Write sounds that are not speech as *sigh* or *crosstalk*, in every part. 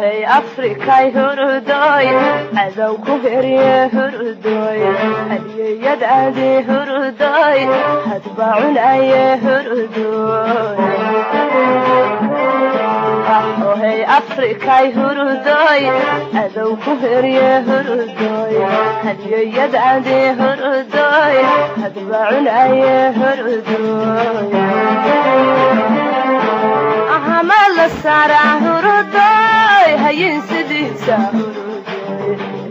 هي أفريقيا هردوي عدو كفرية هردوي هدي يد عدي هردوي هتباعون أي هردوي هي أفريقيا هردوي عدو كفرية هردوي هدي يد عدي هردوي هتباعون أي هردوي أهمل السارة هردوي hurudoy hayin sidiisa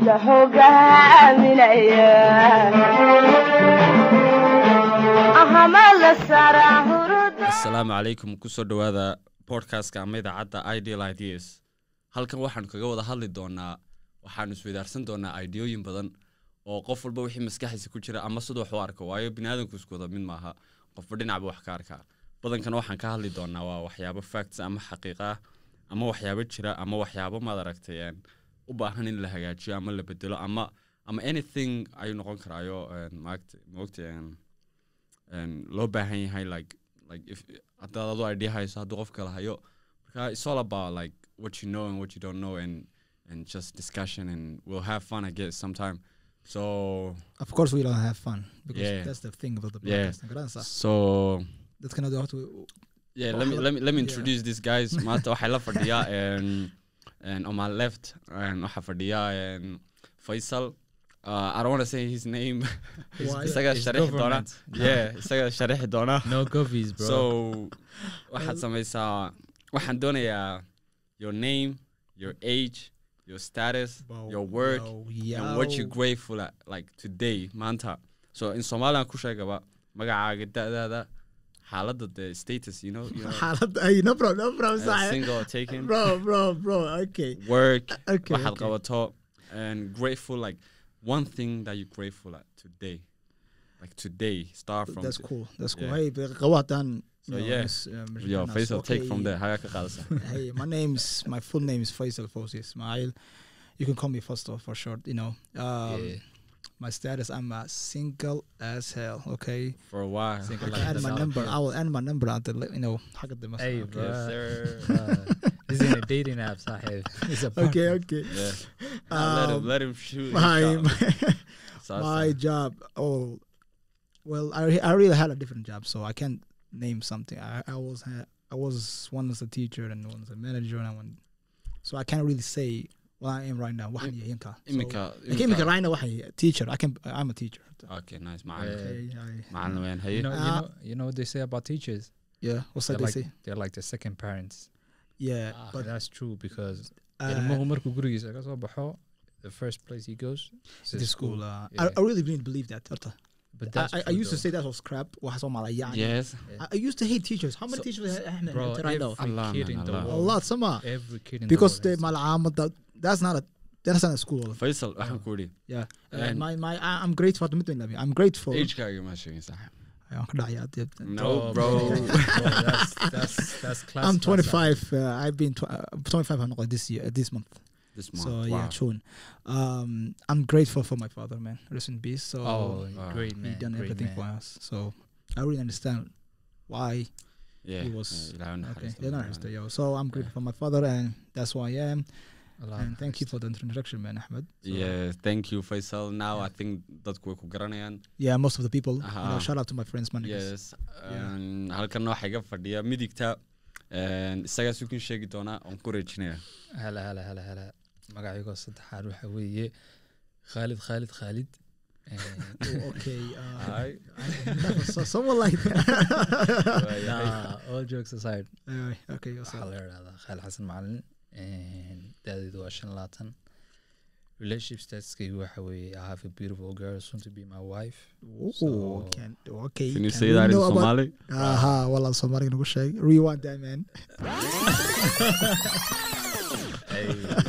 la hogaaminaya ahama la saaraa hurudoy asalaamu calaykum ku soo dhowaada podcastka ama idaacadda ideal ideas. Halkan waxaanu kaga wada hadli doonaa waxaanu isweydaarsan doonaa ideooyin badan oo qof walba wixii maskaxiisa ku jira ama siduu wax u arko waayo biniaadanku isku wada mid maaha. Qofba dhinacba wax ka arkaa. Badankana waxaan ka hadli doonaa waa waxyaabo facts ama xaqiiqa ah ama waxyaabo jira ama waxyaabo maad aragtay u baahan in la hagaajiyo ama la bedelo ama ama anything ayuu noqon karaayo maagta maogta loo baahan yahay like like if haddaad adu idea hayso hadduu qof kale hayo marka it's all about like what you know and what you don't know and and just discussion and we'll have fun I guess sometime so Of course, we don't have fun because Yeah. that's the thing about the Yeah. podcast. Garanaysaa? so Dadkana horta yeah let me let me let me *laughs* Yeah. introduce these guys. *laughs* Maanta waxay la fadhiyaa on my left and waxaa fadhiyaa and Faisal. Uh, I don't want to say his name. *laughs* Isaga sharixi doona yeah isaga sharixi doona No govies, bro. so waxaad samaysaa waxaan doonayaa your name your age your status Wow, your work wow, and what you yow. grateful at like today maanta so in somalian ku sheegaba magacaaga da'daada xaaladda the status you know, you know *laughs* Xaaladda- ay, no problem, no problem, uh, single taken Bro, bro, bro, okay. work Okay, waxaad okay. qabato and grateful like one thing that you're grateful at today like today start from That's cool, that's cool. Yeah. Hey, qabo haddaan, So, you know, yeah. uh, mis- Yo. Faisal, take from there. Haga ka qaadaysaa. Hey, my name's my full name is Faisal Fawzi Ismail. You can call me Faisal for short. You know, um, Yeah my status. I'm a single as hell. Okay. For a while. Single I can add my number. I will add my number out let You know, Hey, okay. bro. *laughs* uh, this is in the dating apps I have. *laughs* It's a okay, okay. Yeah. *laughs* Um, let him um, let him shoot. My my, my job. Oh, well, I I really had a different job, so I can't name something. I I was I was one as a teacher and one as a manager and I so I can't really say I am right now. Waxaan yahay inka. So- Imika. Like, imika right now waxaan teacher. I can I'm a teacher. Okay, nice. Yeah. Okay, I- Macallin weyn. You Haye. know, you Uh, know, you know what they say about teachers? yeah. What's that they like, say? they're like the second parents. Yeah, But but that's true because uh, ilmuhu markuu gurigiisa ka soo baxo, the first place he goes is the the school. Uh, I, Yeah. I really didn't believe that. horta. But I, that's I, I true, used to though. say that was crap. Yes. I, I used to hate teachers. How many So- teachers have Bro, had right now? every kid in the Allah. A world, lot, some every kid in because the the world. mal'aamad that that's not a that's not a school. Faisal, waxaan ku idhi. Yeah, uh, And- my my I, I'm grateful for the I'm grateful. Age-kaaga ma sheegin saaxiib. I'm No, Bro, bro. *laughs* that's that's that's class. I'm 25. Uh, I've been tw- uh, 25 I'm not this year uh, this month. This month. So yeah, wow. June. Um, I'm grateful for my father, man. Rest in peace. So Oh, Wow. great he done great everything man. for us. So I really understand why. Yeah. he was- yeah, Okay, naxariisto. they're not understand, yo. So I'm grateful for my father, and that's who I am. Allah And thank you for the introduction, man, Ahmed. So, Yeah, thank you Faisal. Now I think dadku way ku garanayaan. Yeah, most of the people. You know, shout out to my friends, man. Yes. Yeah. Um, halkan waxaa iga fadhiya midigta een, isagaas ukin sheegi doonaa oon ku rejinaya. hala hala hala hala magacaygoo saddexaad waxa weeye khaalid khaalid khaalid *laughs* Oh, okay. Uh, Hi. I never saw someone like that. *laughs* nah, all jokes aside Anyway, okay, what's waxaa up? la idhahdaa khaalid xasan macalin da-deedu waa shan labaatan relationship statuskaygu waxa weeye i have a beautiful girl soon to be my wife? Aha, wallah, Somali nagu sheeg. Rewind that, man. *laughs* *laughs*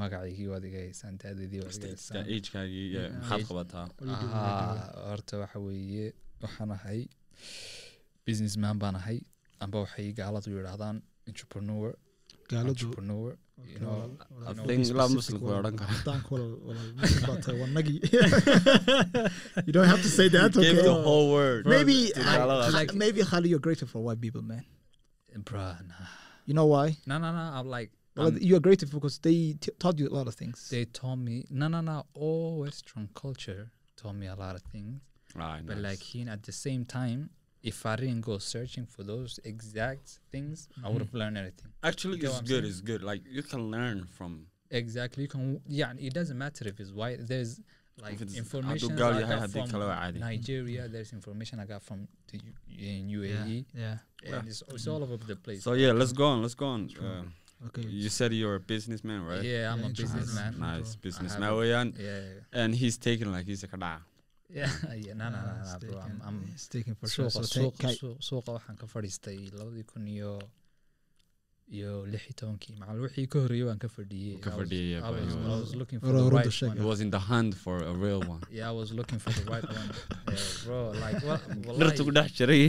magacaygii waad iga haysaan qabataa in Ahaa, Nigeria? horta waxa weeye waxaan ahay businessman baan ahay amba waxay gaaladu yidhaahdaan entrepreneur Gaaladu- entrepreneur you know, I know, think be laa specific muslimku way wal- odhan karaa Dank wal- wal- muslim baa tahay, waa nagi. *laughs* You don't have to say that, Give okay? the whole word Maybe, to I- gaalada. I- maybe Khalid, you're grateful for white people, man. bruh, nah. You know why? no no no I'm like Well, I'm- um, you're grateful because they t- taught you a lot of things. they told me no no no all western culture taught me a lot of things Right, but nice. like here at the same time if I didn't go searching for those exact things I would have mm-hmm. learned anything actually you it's good saying? it's good like you can learn from exactly you can yeah it doesn't matter if it's white there's like information I got from kale waa. Nigeria there's information I got from the U- in UAE Yeah. and it's, it's all over the place so yeah let's go on let's go on uh, Okay. you said you're a businessman right? Yeah I'm Yeah, a businessman. nice. I businessman weeyaan yeah and he's taking like he's a kadhaca yeah *laughs* yeah no no no, no bro. I'm, I'm taken for sure. suuqa suuqa suuqa waxaan ka fadhiistay labadii kun iyo iyo lix iyo tobankii. Macal wixii ka horreeyay waan ka fadhiyey Ka I was- fadhiyey, I but was- he I was- was looking for Ro- the ro- right the shake. he one was in the hunt for a real one. *laughs* Yeah I was looking for the right one. *laughs* Yeah, bro like what dhirtu ku dhex jiray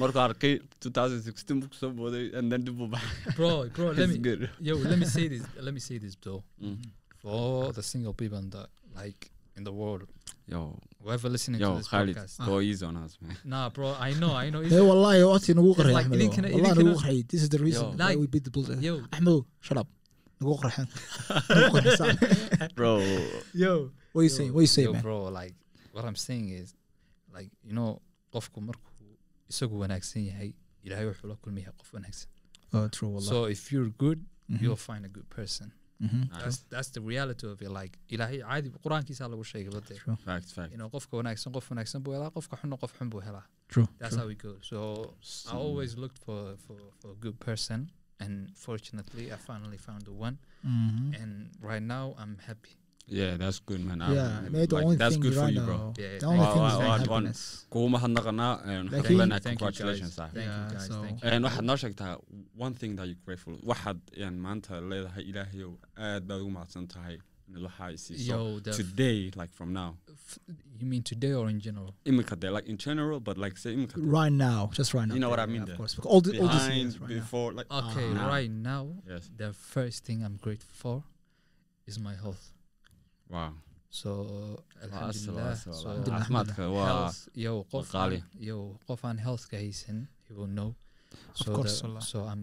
markuu arkay 2016 buu ku soo booday and then dib u baxay *laughs* bro bro let It's me good. yo let me say this let me say this though Mm. for the single people the like in the world yo whoever listening yo to this Khalid podcast go easy on us man nah bro I know I know *laughs* Hey, it's- wallahi, waqti nagu qarxay, like Ahmedo. idinkana- Wallahi nagu. This is the reason Yo. why we beat the Bulls. yo Ahmedo, shut up. Nagu qarxeen. Nagu qarxisaan. bro Yo. What are you saying? What are you saying, yo, man? bro like what i'm saying is like you know qofku markuu isagu wanaagsan yahay ilaahay wuxuu la kulmayaa qof wanaagsan Oh, true, wallah. so if you're good Mhm. you'll find a good person. That's that's the reality of it. Like ilaahay caadi qur-aankiisa lagu sheegay bade True. facts facts you know qofka wanaagsan qof wanaagsan buu helaa qofka xunna qof xun buu helaa True. that's how we go. So i always looked for for for a good person and fortunately i finally found the one. Mhm. and right now i'm happy yeah that's good man. Yeah, I'm- mate, the like, only that's thing good for right you bro. now- Yeah, the only Wow, thing wow, is wow, like one- happiness. kugu mahadnaqanaa and Like waxaan he- leenahay thank you guys. congratulations sir. Thank you Yeah, guys. So- thank you. And waxaad noo sheegtaa one thing that you're grateful waxaad yan maanta leedahay ilaahayow aad baad ugu mahadsan tahay inaad waxaa i siiso yo the today like from now. F- you mean today or in general? Imika de like in general but like say imika de- Right now, just right now. You know what I Yeah, mean Of there. course. Because all, the, all this behind years right now. before like okay now. right now yes. the first thing i'm grateful for is my health yo qof aan- healthka haysan he will know. Of so course, the- so i'm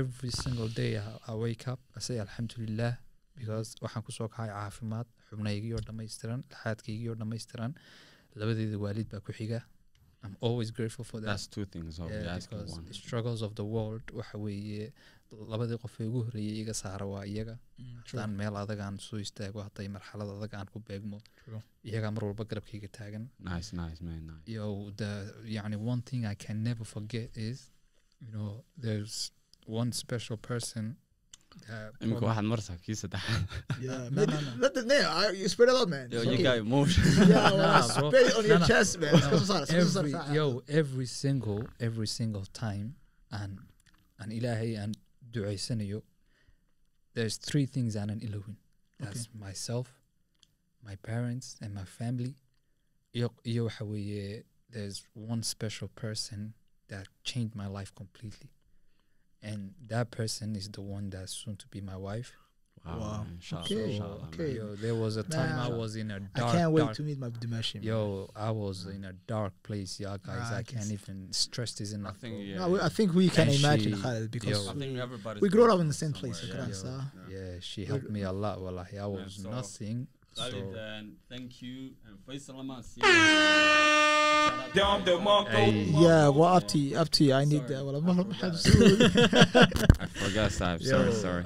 every single day I, i wake up i say alhamdulillah because waxaan ku soo kacay caafimaad xubnaygii oo dhammaystiran laxaadkaygii oo dhammaystiran labadeeda waalid baa ku xiga i'm always grateful for that. That's two things of Yeah, because one. the struggles of the world waxa weeye labadii qof ee ugu horreeyay iga saara waa iyaga. Haddaan meel adag aan soo istaago hadday marxalad adag aan ku beegmo True. iyagaa mar walba garabkayga taagan. Nice nice man nice. Yo the yani one thing i can never forget is you know there's one special person imika waxaad marsaa kii saddexaad *laughs* Yeah, No, man. no, no. Let the name. I, you spread it out, man. yo It's you okay. got emotion *laughs* Yeah, well, Nah, bro. spread it on No, your no. chest, man. No, It's sorry, it's every sorry. yo every single every single time and and ilaahay aan ducaysanayo there's three things aanan ilowin that's myself my parents and my family iyo iyo waxa weeye there's one special person that changed my life completely and that person is the one that's soon to be my wife wow, Wow. man, inshallah, Okay, inshallah, okay. man. yo there was a time i was in a I dark I can't wait dark to meet my Dimashi. Yo, I was in a dark place, yeah, guys. Ah, I I can can't see. even stress this I enough. think yeah, No, we- I think we can And imagine she- Khaled because yo. I think everybody we grew up in the same place. somewhere, Akras, yeah. uh, Yeah, she helped me a lot. Wallahi, I was so- nothing. Khalid, So, and thank you and Faisal Aman, *laughs* see Dom DeMarco. hey, yeah, well, up to you, up to you. I need Sorry. that. Well, I I'm forgot. not I forgot Saab, yo, sorry sorry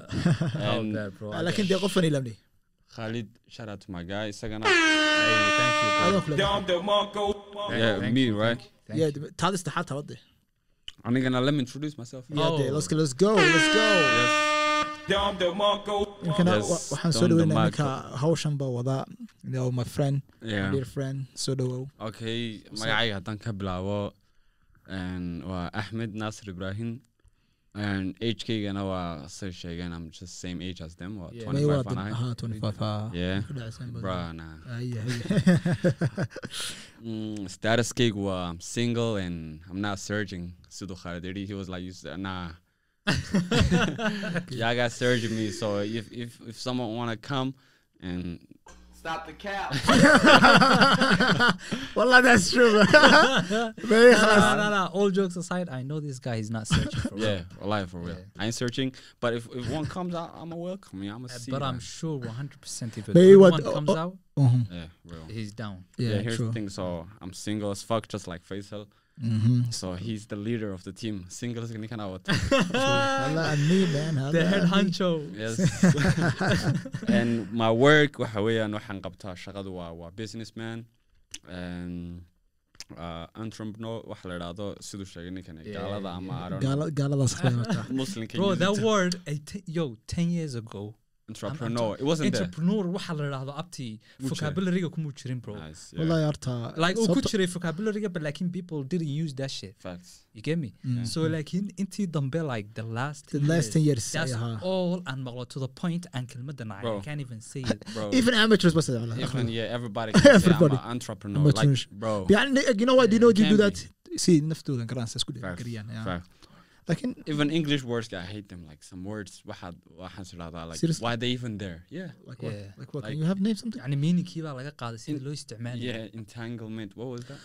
*laughs* how And that, bro? I لكن got- دي قفني لمني Khalid shout out to my guy isagana Hey, thank you, bro. هذا كله Dom DeMarco. Thank- Yeah, thank me, you, right? thank you, thank yeah you. هذا استحالة وضح I'm gonna let me introduce myself yeah Oh. دي. let's go let's go let's go yes Waxaan soo Don dhaweynaa DeMarco. ninka hawshan baa wadaa you know my friend yeah dear friend soo dhawow okay magacayga haddaan ka bilaabo waa axmed naasir ibrahim and age-kaygana waa say sheegeen i'm just same age as them waa Yeah. May 25 waa aan dad ahay ahaa 25. Yeah. Ku dhacsan badan. Bruh, nah. Ay, ay. *laughs* *laughs* Mm, status cake waa I'm single and I'm not searching siduu Khalid yidhi he was like you said, nah Y'all got surgery me, so if if if someone want to come and stop the cap. *laughs* well, that's true. *laughs* Very no, no, no, no, All jokes aside, I know this guy is not searching for yeah, real. For real. Yeah. I ain't searching, but if, if one comes out, I'm a welcome. I'm a uh, But I'm sure 100% if Maybe one what, comes uh, out, uh -huh. yeah, real. he's down. Yeah, yeah here's true. the thing. So I'm single as fuck, just like Faisal. Mhm. so he's the leader of the team single is gonna out Wallah, and me, man. The head honcho. yes *laughs* and my work waxa weeyaan waxaan qabtaa shaqadu waa waa businessman and uh, entrepreneur waxa la idhaahdo siduu sheegay ninkan gaalada ama yeah. I don't know Gaala- gaaladaas *laughs* muslimka Bro, that word, t- yo, 10 years ago, entrepreneur it wasn't there entrepreneur waxa la idhaahdo abti jiray. vocabulary-ga kumuu jirin bro nice yeah. Wallahi, horta, like uu ku sababta- jiray vocabulary-ga but like people didn't use that shit facts you get me Mm. so like in intii dambe like the last The last 10 years, that's ayaha. all aan maqlo to the point aan kelmadan I Bro. can't even say it *laughs* bro Even amateurs بس والله. even yeah everybody can *laughs* say I'm Everybody. an entrepreneur Amateurs. like bro يعني you know what you know you do Can that see نفتو قران اسكو Facts. قريان yeah. Facts. لكن even English words I hate them like some words waxaad waxaan tidhahdaa like Seriously? why they even there yeah like what Yeah. like what Like- can you have name something يعني meaningkii baa laga qaaday sida loo isticmaalayo yeah entanglement what was that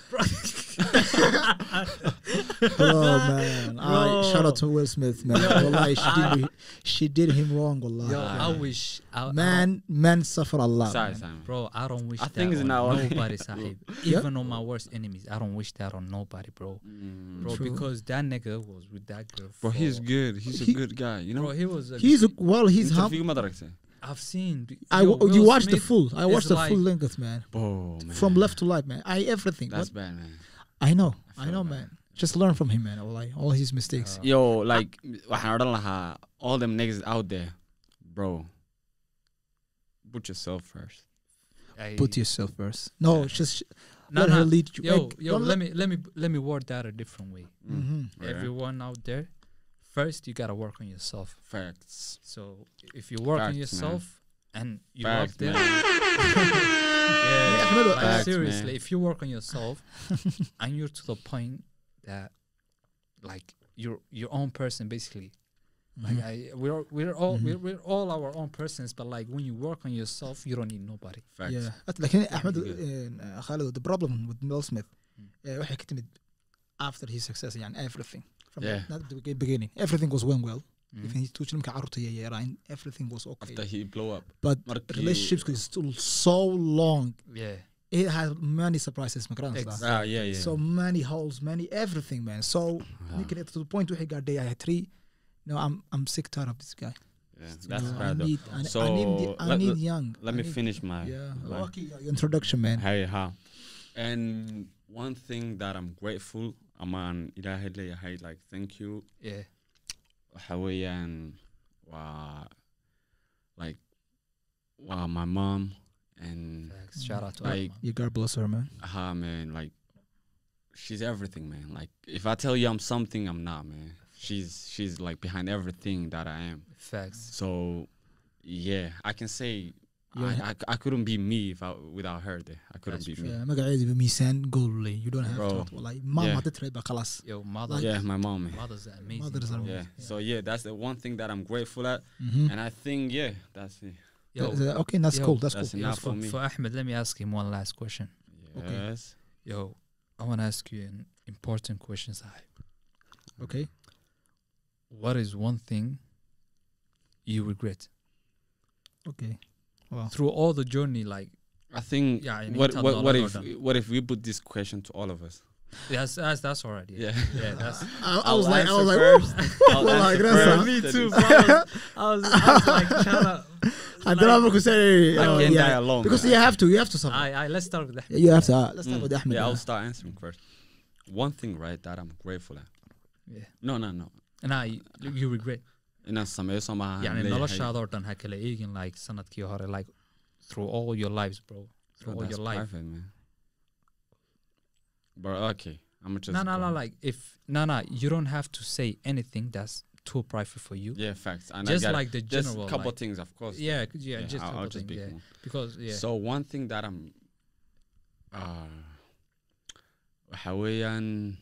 oh *laughs* man I, shout out to Will Smith man والله she did she did him wrong Yo, والله I wish I, I man man suffer a lot sorry man. Simon Bro, I don't wish I that think it's on now- nobody, sahib. *laughs* Yeah. Even on my worst enemies, I don't wish that on nobody, bro. Mm. Bro, True. because that nigga was with that Bro, he's good. He's he, a good guy. You know, bro, he was. A he's a, well. He's interview I've seen. I yo, you watched the full. I watched the life. full length, man. Oh man. From left to right, man. I everything. That's what? bad, man. I know. I, I know, bad. man. Just learn from him, man. All, like, all his mistakes. Uh, yo, like all them niggas out there, bro. Put yourself first. Put yourself first. No, yeah. just no, let no. her lead you Yo, Like, yo, don't let me let me let me word that a different way. Mhm. Yeah. Everyone out there, first you gotta work on yourself. Facts. So if you work on Facts, man. yourself and you Facts, up there, man. *laughs* yeah, like, Facts, seriously, man. if you work on yourself and you're to the point that like you're your own person basically. Like Mhm. I, we're we're all Mhm. we're, we're all our own persons, but like when you work on yourself, you don't need nobody. Facts. Yeah. لكن احمد good. uh, Khalid the problem with Will Smith Mm. uh, waxay ka timid after his success يعني everything from Yeah. not the begi- beginning everything was going well Mhm. even his two marka carruurta yaryaraan everything was okay After he blow up. but markii- relationships is still so long Yeah. it had many surprises ma garanaysaa Ex- Ah, yeah, yeah. so many holes many everything man so Ah, ninkan to the point waxay gaadhay I had three no I'm I'm sick tired of this guy yeah, that's No, I bad though. need, I, So, I need, I let- need young Let I me need- finish my yeah my- okay your introduction man Hey, how? And one thing that I'm grateful, amaan ilaahay leeyahay, like thank you. Yeah. waxa weeyaan waa like waa my mom and Facts. Shout out to Like- you God bless her man her man like she's everything man like if i tell you i'm something i'm not man she's she's like behind everything that i am Facts. so yeah i can say Yeah. I, I, I couldn't be me if I, without her there i couldn't That's be me Yeah, magaceedu miisaan gool leh you don't have Bro. to wallahi maam Yeah. hadda tirayd baa khalaas Yo, mother. Like- yeah my mom man. Mothers are amazing. Mothers are bro. yeah. Yeah. so yeah that's the one thing that i'm grateful at Mhm. and i think yeah that's it Yo, Th- th- okay that's Yo, cool that's, that's cool yo, enough for, for me. for Ahmed, let me ask him one last question. Okay. yes Yo, I want to ask you an important question, Sahib. okay What is one thing you regret okay wow through all the journey? Like, i think Yeah, I what what, what if order. what if we put this question to all of us Yes, that's that's already. yeah Yeah, that's. *laughs* I, I was like I was like first. *laughs* *laughs* I'll like, that's first, a- Me too, you- bro. I was, I was like trying to. I don't know if I could say I oh, can't yeah. die alone. because man. you have to you have to suffer I, I let's start with that. Yeah, you have to uh, let's start Mm. with Ahmed Yeah, I'll start answering first. One thing, right, that I'm grateful at. Yeah. No, no, no. Nei, you regret. In a inaan sameeyo soo maaha yani noloshaadoo dhan ha kala eegin like sanadkii hore like through all your lives bro through oh, all your life private, man. Bro, okay, I'm just no, no, no. Like if no, no, you don't have to say anything that's too private for you. Yeah, facts. And just like the general, just a couple like, things, of course. Yeah, yeah, yeah just I'll, I'll just things, yeah. because yeah. So one thing that I'm, uh, Hawaiian.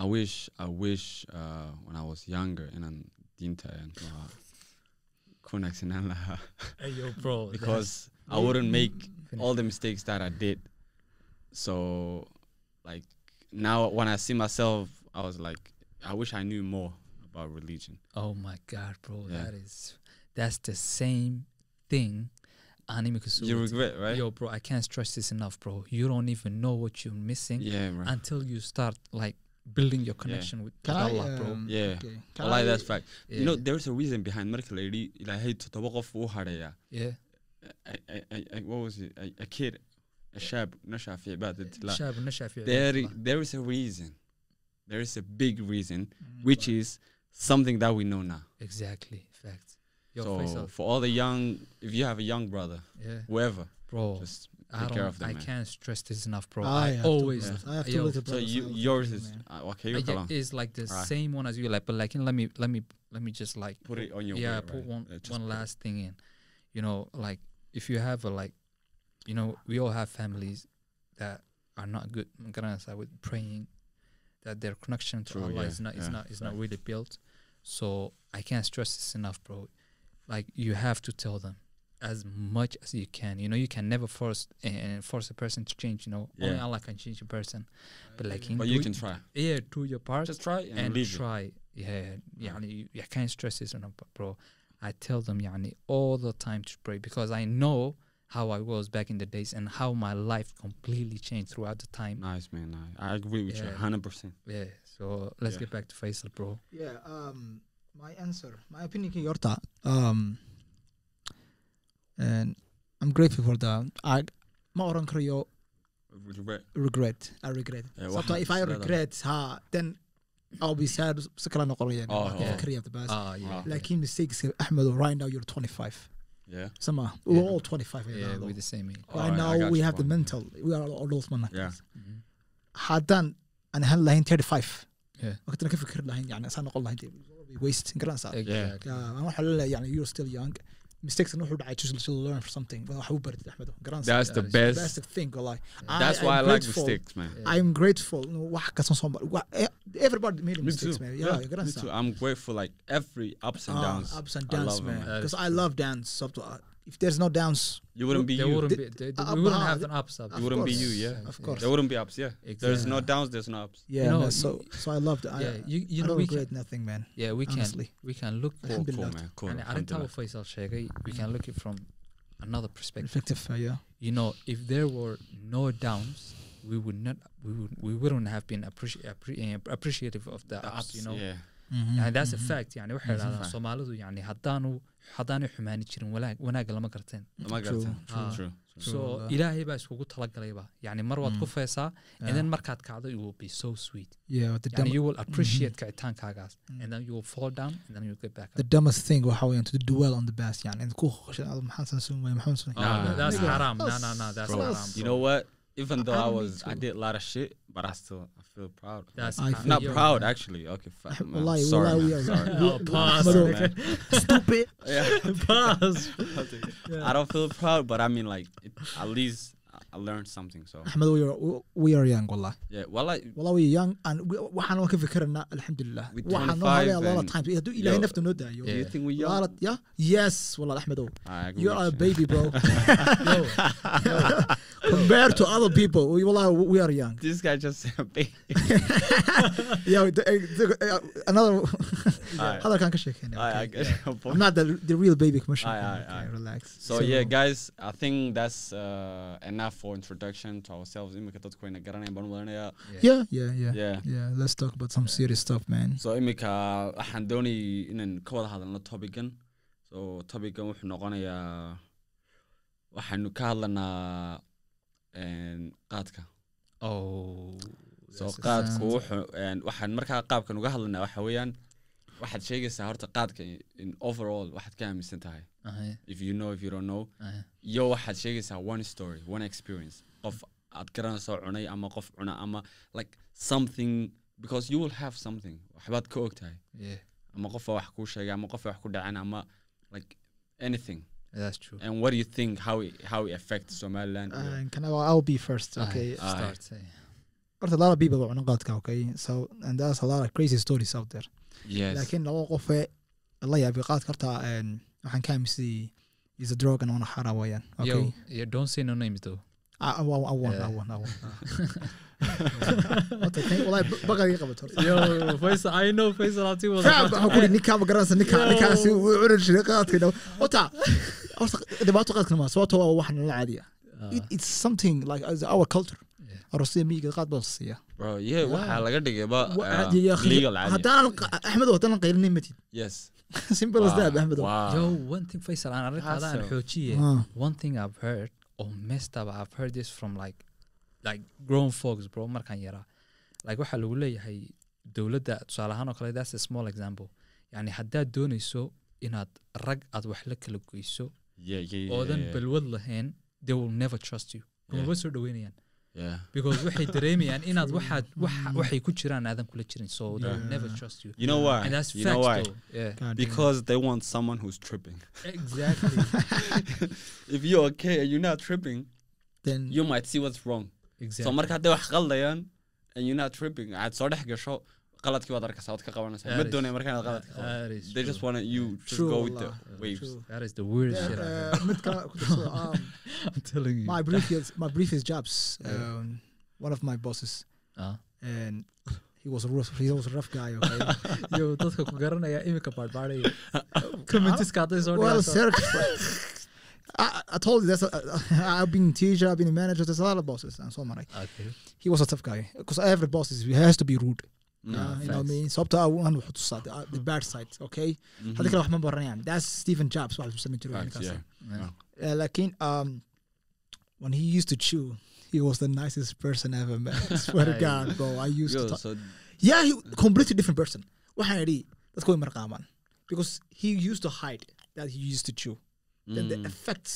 I wish, I wish uh, when I was younger inaan diinta aan ku lahaa ku wanaagsanaan lahaa Hey, yo, bro, *laughs* because I wouldn't make all the mistakes that I did. So, like now when I see myself, I was like, I wish I knew more about religion. Oh my god, bro, Yeah. that is that's the same thing. You regret, right? Yo, bro, I can't stress this enough, bro. You don't even know what you're missing yeah, until you start like building your connection with, Can with I, Allah, bro. um, Yeah. okay. Can Wallahi, I- that's fact. You know, there's a reason behind marka la yidhi ilaahay toddoba qof uu hadhayaa Yeah, A- a- a- a- what was it a, a kid a shab nasha fi ibadatillah Shab Nashafi. there there is a reason there is a big reason Mm, which is something that we know now exactly fact. Yo, so Faisal, for all the young if you have a young brother yeah, whoever bro. just I take care don't. of them, I man. can't stress this enough, bro. I I, have to- always. Yeah. I have two yo, little so you yours is uh, okay Uh, you yeah, it's like the Right. same one as you like, but like let me let me let me just like put it on your yeah way, put right? one Uh, one put it. last thing in you know like if you have a like you know we all have families that are not good garansa with praying that their connection to True, allah yeah, is not is yeah, not is not really built so i can't stress this enough bro like you have to tell them as much as you can. You know, you can never force uh, force a person to change. You know, yeah. only Allah can change a person. But like, but you can try. Yeah, do your part. Just try and, and try. It. Yeah, yeah. You, you can't stress this enough, bro. I tell them, yani, all the time to pray because I know how I was back in the days and how my life completely changed throughout the time. Nice man, nice. I agree with yeah. you 100. percent Yeah. So let's yeah. get back to Faisal, bro. Yeah. Um, my answer, my opinion, yorta. Um. I'm grateful for that. I ma oran karayo regret regret. I regret. Yeah, ah, if I regret, ha, then I'll be sad. Si kala noqonaya. Oh, oh. fikiraya the best. ah yeah Ah. Mistakes, Ahmed, right now you're 25. yeah Sama, Yeah. we're all 25 right yeah now. with the same age. Right Alright, I now we have the mental. We are all adults, man. yeah Mhm. Haddaan aan ahaan lahayn 35. Yeah. waqtina ka fikir lahayn yani asaan noqon lahayn waste garanaysaa exactly Yeah, aan waxaa la leeyahay yani you're still young mistakes wuxuu dhacay just to learn for something wax u baratid axmedo garanaysaa that's the best that's the thing wallahi that's I- why I'm I like grateful. mistakes man Yeah. I'm grateful no, wax kasan soo mar eh, everybody made mistakes too. man Yeah, yeah, too. I'm grateful like every ups and Ah, downs. ups and downs man. Because I love dance so, uh, if there's no downs You wouldn't be there you. wouldn't The- be there, uh, we wouldn't uh, have an ups up You wouldn't be you, yeah. Of course. There wouldn't be ups, yeah. Exactly. There's no downs, there's no ups. yeah know, man, so so I love that I, yeah you you I know don't we can regret nothing man yeah we can honestly. we can look Cool, Alhamdulillah. cool, man. Cool. and arrintaa uu Alhamdulillah. Faisal sheegay we can look it from another perspective effective uh, yeah you know, if there were no downs, we would not, we would, we wouldn't have been appreci- appre- uh, appreciative of the, The ups, ups, you know. yeah. Yani that's a fact. Yani waxay That's a dhahdaan fact. Haddaanay xumaani jirin wanaaga lama garteen. Ah. So ilaahay baa iskugu talagalayba. Yani mar waad ku Mm. feesaa, and then markaad kacdo it will be so sweet. yeah the Yani dumb, you will appreciate kacitaankaagaas, Mm. and then you will fall down, and then you get back the dumbest thing waxa weeyaan to dwell on the best yani in ku khoshan al maxaan san sun way maxaan sun Oh, Nah, that's haram. No, no, no, that's haram. You know what? Even though I was, I did a lot of shit, but I still, feel proud. That's I feel Not proud, man. actually. Okay, fine. man. wallahi Sorry, wallahi *laughs* we man. Sorry. Oh, *laughs* *laughs* pause, Ahmedo, man. stupid Yeah. Pause. I don't feel proud, but I mean, like, it, at least I- I learned something. So, Ahmed we are we are young wallah yeah. Well, wallah we are young and we- waxaan waan ka fikirnaa alxamdulillah With waxaan noo helay a lot of times hadduu ilaahay nafta noo daayo do you Yeah. think we A young? yeah yes wallah Ahmedo I you are a baby bro Yo, compared to other people we we are young This guy just said baby. *laughs* yeah the- the- uh, another Alright. hadalkaan ka sheekeyna I, I okay? get your point. I'm not the the real baby commercial Aye, aye, okay, relax So, yeah, guys, I think that's uh, enough for introduction to ourselves. Imika dadku wayna garanayaan baan u yeah yeah yeah Yeah. yeah let's talk about some serious stuff man So imika waxaan doonayay inaan ka wada hadalno topican. So topican wuxuu noqonayaa waxaanu ka hadlanaa qaadka. Oh. So qaadku waxaan markaa qaabkan uga hadlanaa waxa weeyaan waxaad sheegaysaa horta qaadka in- overall waxaad ka aaminsan tahay. If you know, if you don't know. iyo waxaad sheegaysaa one story one experience qof aad garanayso cunay ama qof cuna ama like something because you will have something waxbaad ka og tahay ama qofa wax kuu sheegay ama qofa wax ku dhaceen ama like anything that's true and what do you think how it, how it affects somaliland Uh, can I, I'll be first. Aye, Okay. Aye. start say. But a lot of people are on Qatka, okay. So and there's a lot of crazy stories out there. yes لكن لو قف الله يبي قاد كرتا and waxaan ka aaminsan is a drug and on xara weeyaan. yo Okay. yeah don't say no names though I, I, I, I won, Yeah. I won, I won. Horta, kan- wallahi baqaga ii qabato horta. yo Faisal I know Faisal Ati was Fam, waxaan ku yidhi ninkaa ma garanaysa ninkaa Yo. ninkaasi wuu cunan jiray qaadkayna horta horta dhibaato qaadkana ma sababto waa wax nala caadiya It- it's something like as our culture. Aroosyada miyiga qaad baa siiya bro yeah waxaa laga dhigayba Wa- uh, ya akhi, legal caadi haddaanan axmedo haddaanan qaylinin matid yes. *laughs* Simple as that Wow, axmedo wow. yo one thing Faisal aan arrintaada aan xoojiye one thing I've heard or messed up I've heard this from like like grown folks bro markaan yaraa like waxaa lagu leeyahay dowladda tusaale ahaan oo kale that's a small example. yani haddaad doonayso inaad rag aad wax la kala goyso oodan yeah, balwad lahayn they will never trust you. Kumaba soo dhaweynayaan yeah. Because waxay dareemayaan inaad waxaad wax- waxay ku jiraan aadan kula jirin so they will never trust you. You know why? And that's you facts know why? though. Yeah. Because they want someone who's tripping. Exactly. *laughs* If you're okay and you're not tripping then you might see what's wrong. So exactly. marka hadday wax qaldayaan and you're not tripping aad soo dhex gasho qaladkii waad arkaysaa waad ka qabanaysaa ma doonaya marka inaad qaladka is they just want you to go with the waves. That is the weirdest shit. Uh, mid kale ku darso, um, *laughs* I'm telling you. my previous my previous jobs um, one of my bosses. Ah. and he was a rough he was a rough guy okay? *laughs* Yo dadka ku garanaya imika baadbaadhaya commentiska hadday soo well sir *laughs* I, I told you that's a, I've been teacher I've been a manager there's a lot of bosses and so on okay. He was a tough guy because every boss is he has to be rude No, yeah, you know what I facts. mean sababta aan wuxuu tusaa the, the bad side okay hadii kale wax ma baranayaan that's Stephen Jobs wax uu samayn jiray ninkaas. Uh, um, when he used to chew, he was the nicest person I ever met. I swear to *laughs* God, bro. I used Yo, to talk. so Yeah, he completely different person. Waxaan idhi dadka way marqaamaan because he used to hide that he used to chew. Then the mm, effects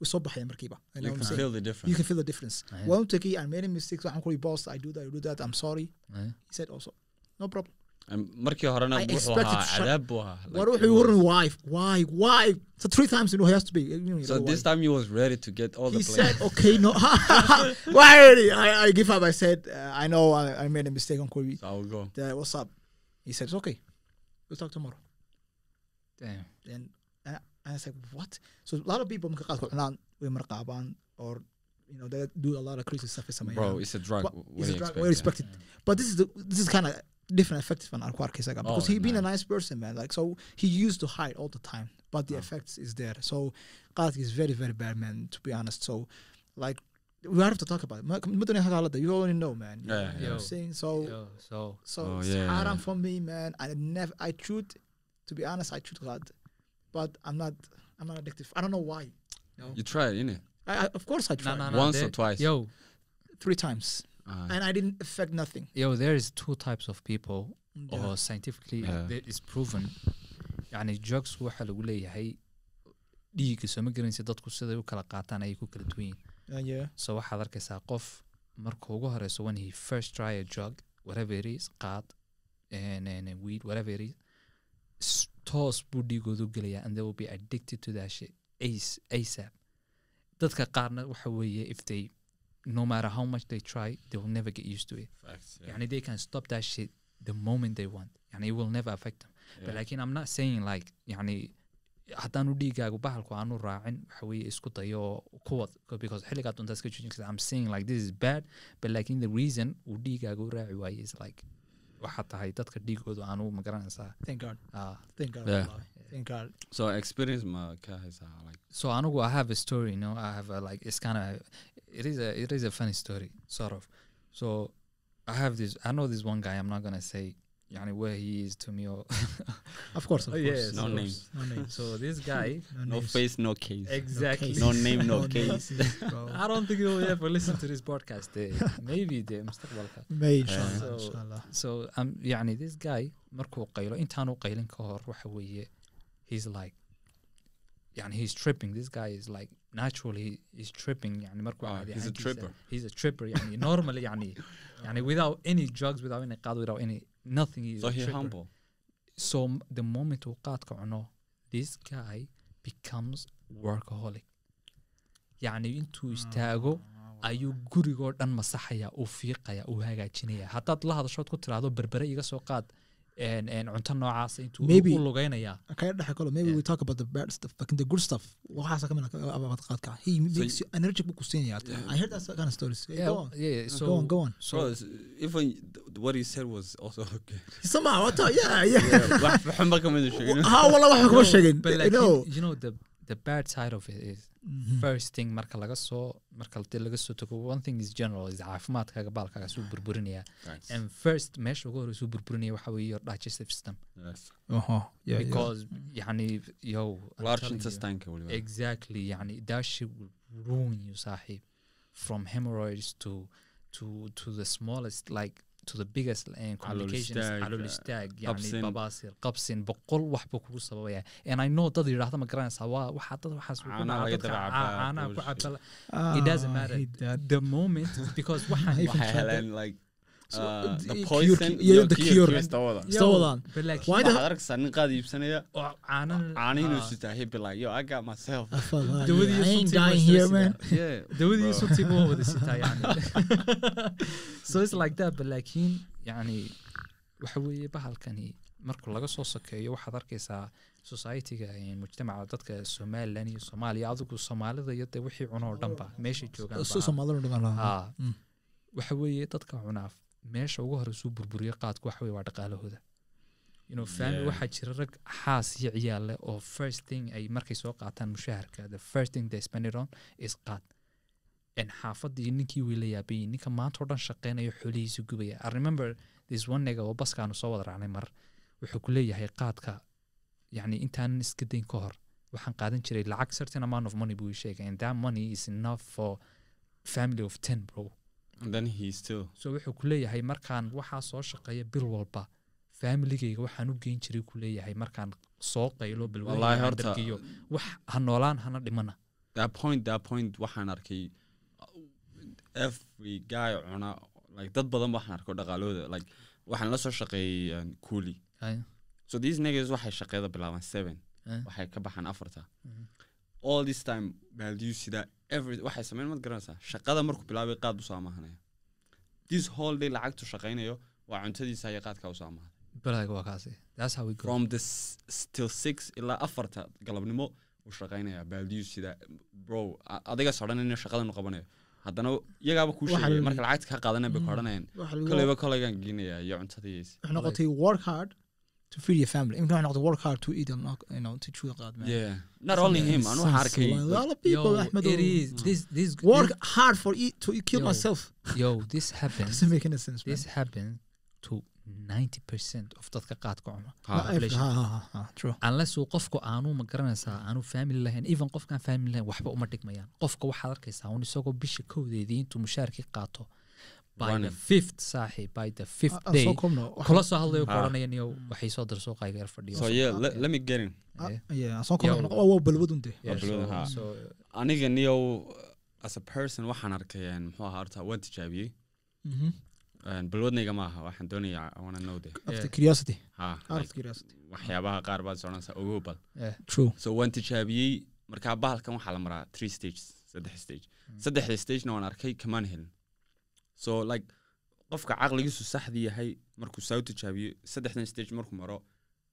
way soo baxaya markiiba. You know you can feel the difference You difference can feel the difference. Aye. One take I made a mistake. waxaan ku ihi, boss, I do that, I do that. I'm sorry. Yeah. He said also, no problem. And markii horena I wuxuu expected ahaa shut- cadaab buu ahaa What wuxuu it why? Why? Why? So three times you know he has to be. You know, so this time he was ready to get all he the blame said, *laughs* "Okay, no, *laughs* why? already? I, I give up." I said, uh, "I know I, I made a mistake on Kobe. so I will go what's up?" He said, "It's okay. We'll talk tomorrow." Damn. Then and I was like, "What?" So a lot of people marka qaarkood cunaan way or you know they do a lot of crazy stuff. is sameeyaan. bro it's a drug But it's a you drug, expect, well yeah? respected. But this is the this is kind of different effective on Arquar Kisaga oh, because Oh, he being a nice. nice person, man. Like so, he used to hide all the time, but the Oh. effects is there. So, Qatik is very very bad, man. To be honest, so like we have to talk about it. Ma- ma doonay haga hadlada, You already know, man. You Yeah, know what yeah. I'm saying so. Yo, so So Oh, it's yeah, haram yeah. for me, man. I never, I shoot. To be honest, I shoot hard, but I'm not, I'm not addictive. I don't know why. No, you tried innit I, I, of course I no, tried no, no. Once or twice? Yo, three times, Ah, and I didn't affect nothing. yo, there is two types of people Yeah. or scientifically Yeah. is proven yani drugs waxa lagu leeyahay dhiigga soo ma garanaysa dadku siday u kala qaataan ayay ku kala duwan yihiin Uh, yeah. so waxaad arkaysaa qof marka ugu horeyso when he first try a drug whatever it is qaad and, and, and weed whatever it is toos buu dhiigoodu gelaya and they will be addicted to that shit As, asap dadka qaarna waxa weeye if they no matter how much they try they will never get used to it facts, yeah. yani they can stop that shit the moment they want yani it will never affect them Yeah. but laakiin i'm not saying like yani haddaanu dhiigaagu bahalku aanu raacin waxa weeye isku dayo oo kuwad because xilligaa doonta iska joojin karta i'm saying like this is bad but laakiin the reason uu dhiigaaga u raaci waaye is like waxaa tahay dadka dhiigoodu aanu ma garanaysaa God. ah Thank God. Yeah. wallahi. Thank God. so experience ma ka haysaa like so anigu i have a story you know i have a, like it's kind of it is a it is a funny story sort of so i have this i know this one guy i'm not gonna say yani where he is to me or *laughs* Of course. Of Oh, course. yes, no of course. names. No *laughs* names. so this guy No, no names. face no case exactly case. no name no *laughs* case names, bro. I don't think he will ever listen to this podcast. eh. Maybe the مستقبلka. May inshallah. So- inshallah. So um يعني this guy markuu qaylo intaanu qaylin ka hor waxa weeye he's like يعني he's tripping this guy is like naturally he's tripping يعني markuu Ah, caadi he's a ahaantiisa- tripper. he's a tripper يعني normally يعني يعني without any drugs without any qaad without any nothing so he humble. So m- the moment uu qaadka cuno this guy becomes workaholic. Yacni intuu istaago ayuu gurigoo dhan masaxaya uu fiiqaya uu hagaajinaya haddaad la hadashood ku tiraahdo berbere iga soo qaad cunto noocaasa intuu Maybe- u lugeynaya Okay, dhaxal kalo. Maybe Yeah. we talk about the bad stuff, fucking the good stuff. Waxaas ka mid ah qaadka. He makes you energetic buu ku siinaya. I heard that kind of stories. yeah, Go on. yeah, so, go on, go on. so so even what he said was also *laughs* okay Somehow, I thought, yeah, yeah. wax xunba kama *laughs* sheegin Ha wala wax kuma sheegin. but you know the the bad side of it is first thing marka laga soo marka dee laga soo tago one thing is general is caafimaadkaaga baalkaaga suu *sighs* burburinaya. Thanks. and first meesha ugu horreysuu burburinaya waxa weeye your digestive system. Yes. Uh-huh. Yeah, because yani yo exactly yani that shit will ruin you saaxiib from hemorrhoids to to to the smallest like to the biggest uh, complications istaag, calool uh, istaag yani qabsin. babaasir qabsin boqol wax buu kugu sababaya and i know dad yidhaahda ma garanaysaa waa waxaa dad waxaas Caanaha ku cabaa yeah. it doesn't Ah, I matter that. the moment because waxaan *laughs* Uh, uh, nin qaad iibsanaya ah, myself. Dawadii suntii buu wada sitaa yani. So it's like that but laakiin yani waxa weeye bahalkani markuu laga soo sokeeyo waxaad arkaysaa societyga mujtamaca dadka somalilan iyo soomaaliya adigu soomaalida iyo dee wixii cuno oo dhanba meeshay joogaan. Ah. Mm. waxa weeye dadka cunaa meesha ugu horeysuu burburiyo qaadku waxa weye waa dhaqaalahooda. You know family Yeah. waxaa jira rag xaas iyo ciyaal leh oo first thing ay markay soo qaataan mushaharka the first thing they spend it on is qaad. En xaafadii ninkii way la yaabayey ninka maanta oo dhan shaqeynayo xoolihiisu gubaya. I remember this one nigga oo baskaanu soo wada raacnay mar wuxuu ku leeyahay qaadka yacni intaanan iska dayn ka hor waxaan qaadan jiray lacag certain amount of money buu sheegay and that money is enough for family of ten bro so wuxuu ku leeyahay markaan waxaa soo shaqeeya bil walba. Familigayga waxaan u geyn jiray ku leeyahay markaan soo qaylo bilwaadargiyo wax ha noolaan hana dhimana. That point that point waxaan arkay uh, every guy cuna like dad badan waxaan arko dhaqaalooda like waxaan la soo shaqeeyey um, cooli Ay, so these niggas waxay shaqeeda bilaabaan seven. Waxay ka baxaan afarta. Mhm. All this time sida every waxay sameyn mad garanaysaa? Shaqada markuu bilaabay qaad u soo amahanaya. This whole day lacagtu shaqaynayo waa cuntadiisa iyo qaadka u soo amahanaya. Balaaga waa kaasi. That's how we go from the s- s- till six ilaa afarta galabnimo uu shaqaynayaa value sida bro adiga sodhan in shaqadan u qabanayo. Haddana iyagaaba kuu la- marka lacagta ka qaadanan bay ku odhanayaan. Waxa lagu- koleyba koleygaan geenayaa iyo cuntadiisa to feed your family. Even noqotay work hard to eat and not, you know, to chew qaad, man. yeah not only him waxaan arkay A lot of people, yo Ahmed, it is this this work hard for eat to kill Yo. myself. yo this *laughs* happens Doesn't make any sense, man. this happens to 90% of dadka qaadka True. unless uu qofku aanu ma garanaysaa aanu family lahayn even qofkaan family lahayn waxba uma dhigmayaan qofka waxaad arkaysaa un isagoo bisha kowdeedii intuu mushaarkii qaato kula soo hadlayo ku odhanayaan iyo waxay soo dar suuqayga yar niyow as a person waxaan arkay muxuu ahaa horta waan tijaabiyey Mhm. Een, balwadnayga maaha waxaan doonayaa I wanna know de Out of Yeah. curiosity. ha Out of like, curiosity. waxyaabaha qaar baad soconaysaa ogow bal so waan tijaabiyey markaa bahalkan waxaa la maraa three stages saddex stage. Saddexda stagena waan arkay kamaan helin so like qofka caqligiisu saxdii yahay markuu saa u tijaabiyo saddexdan stage markuu maro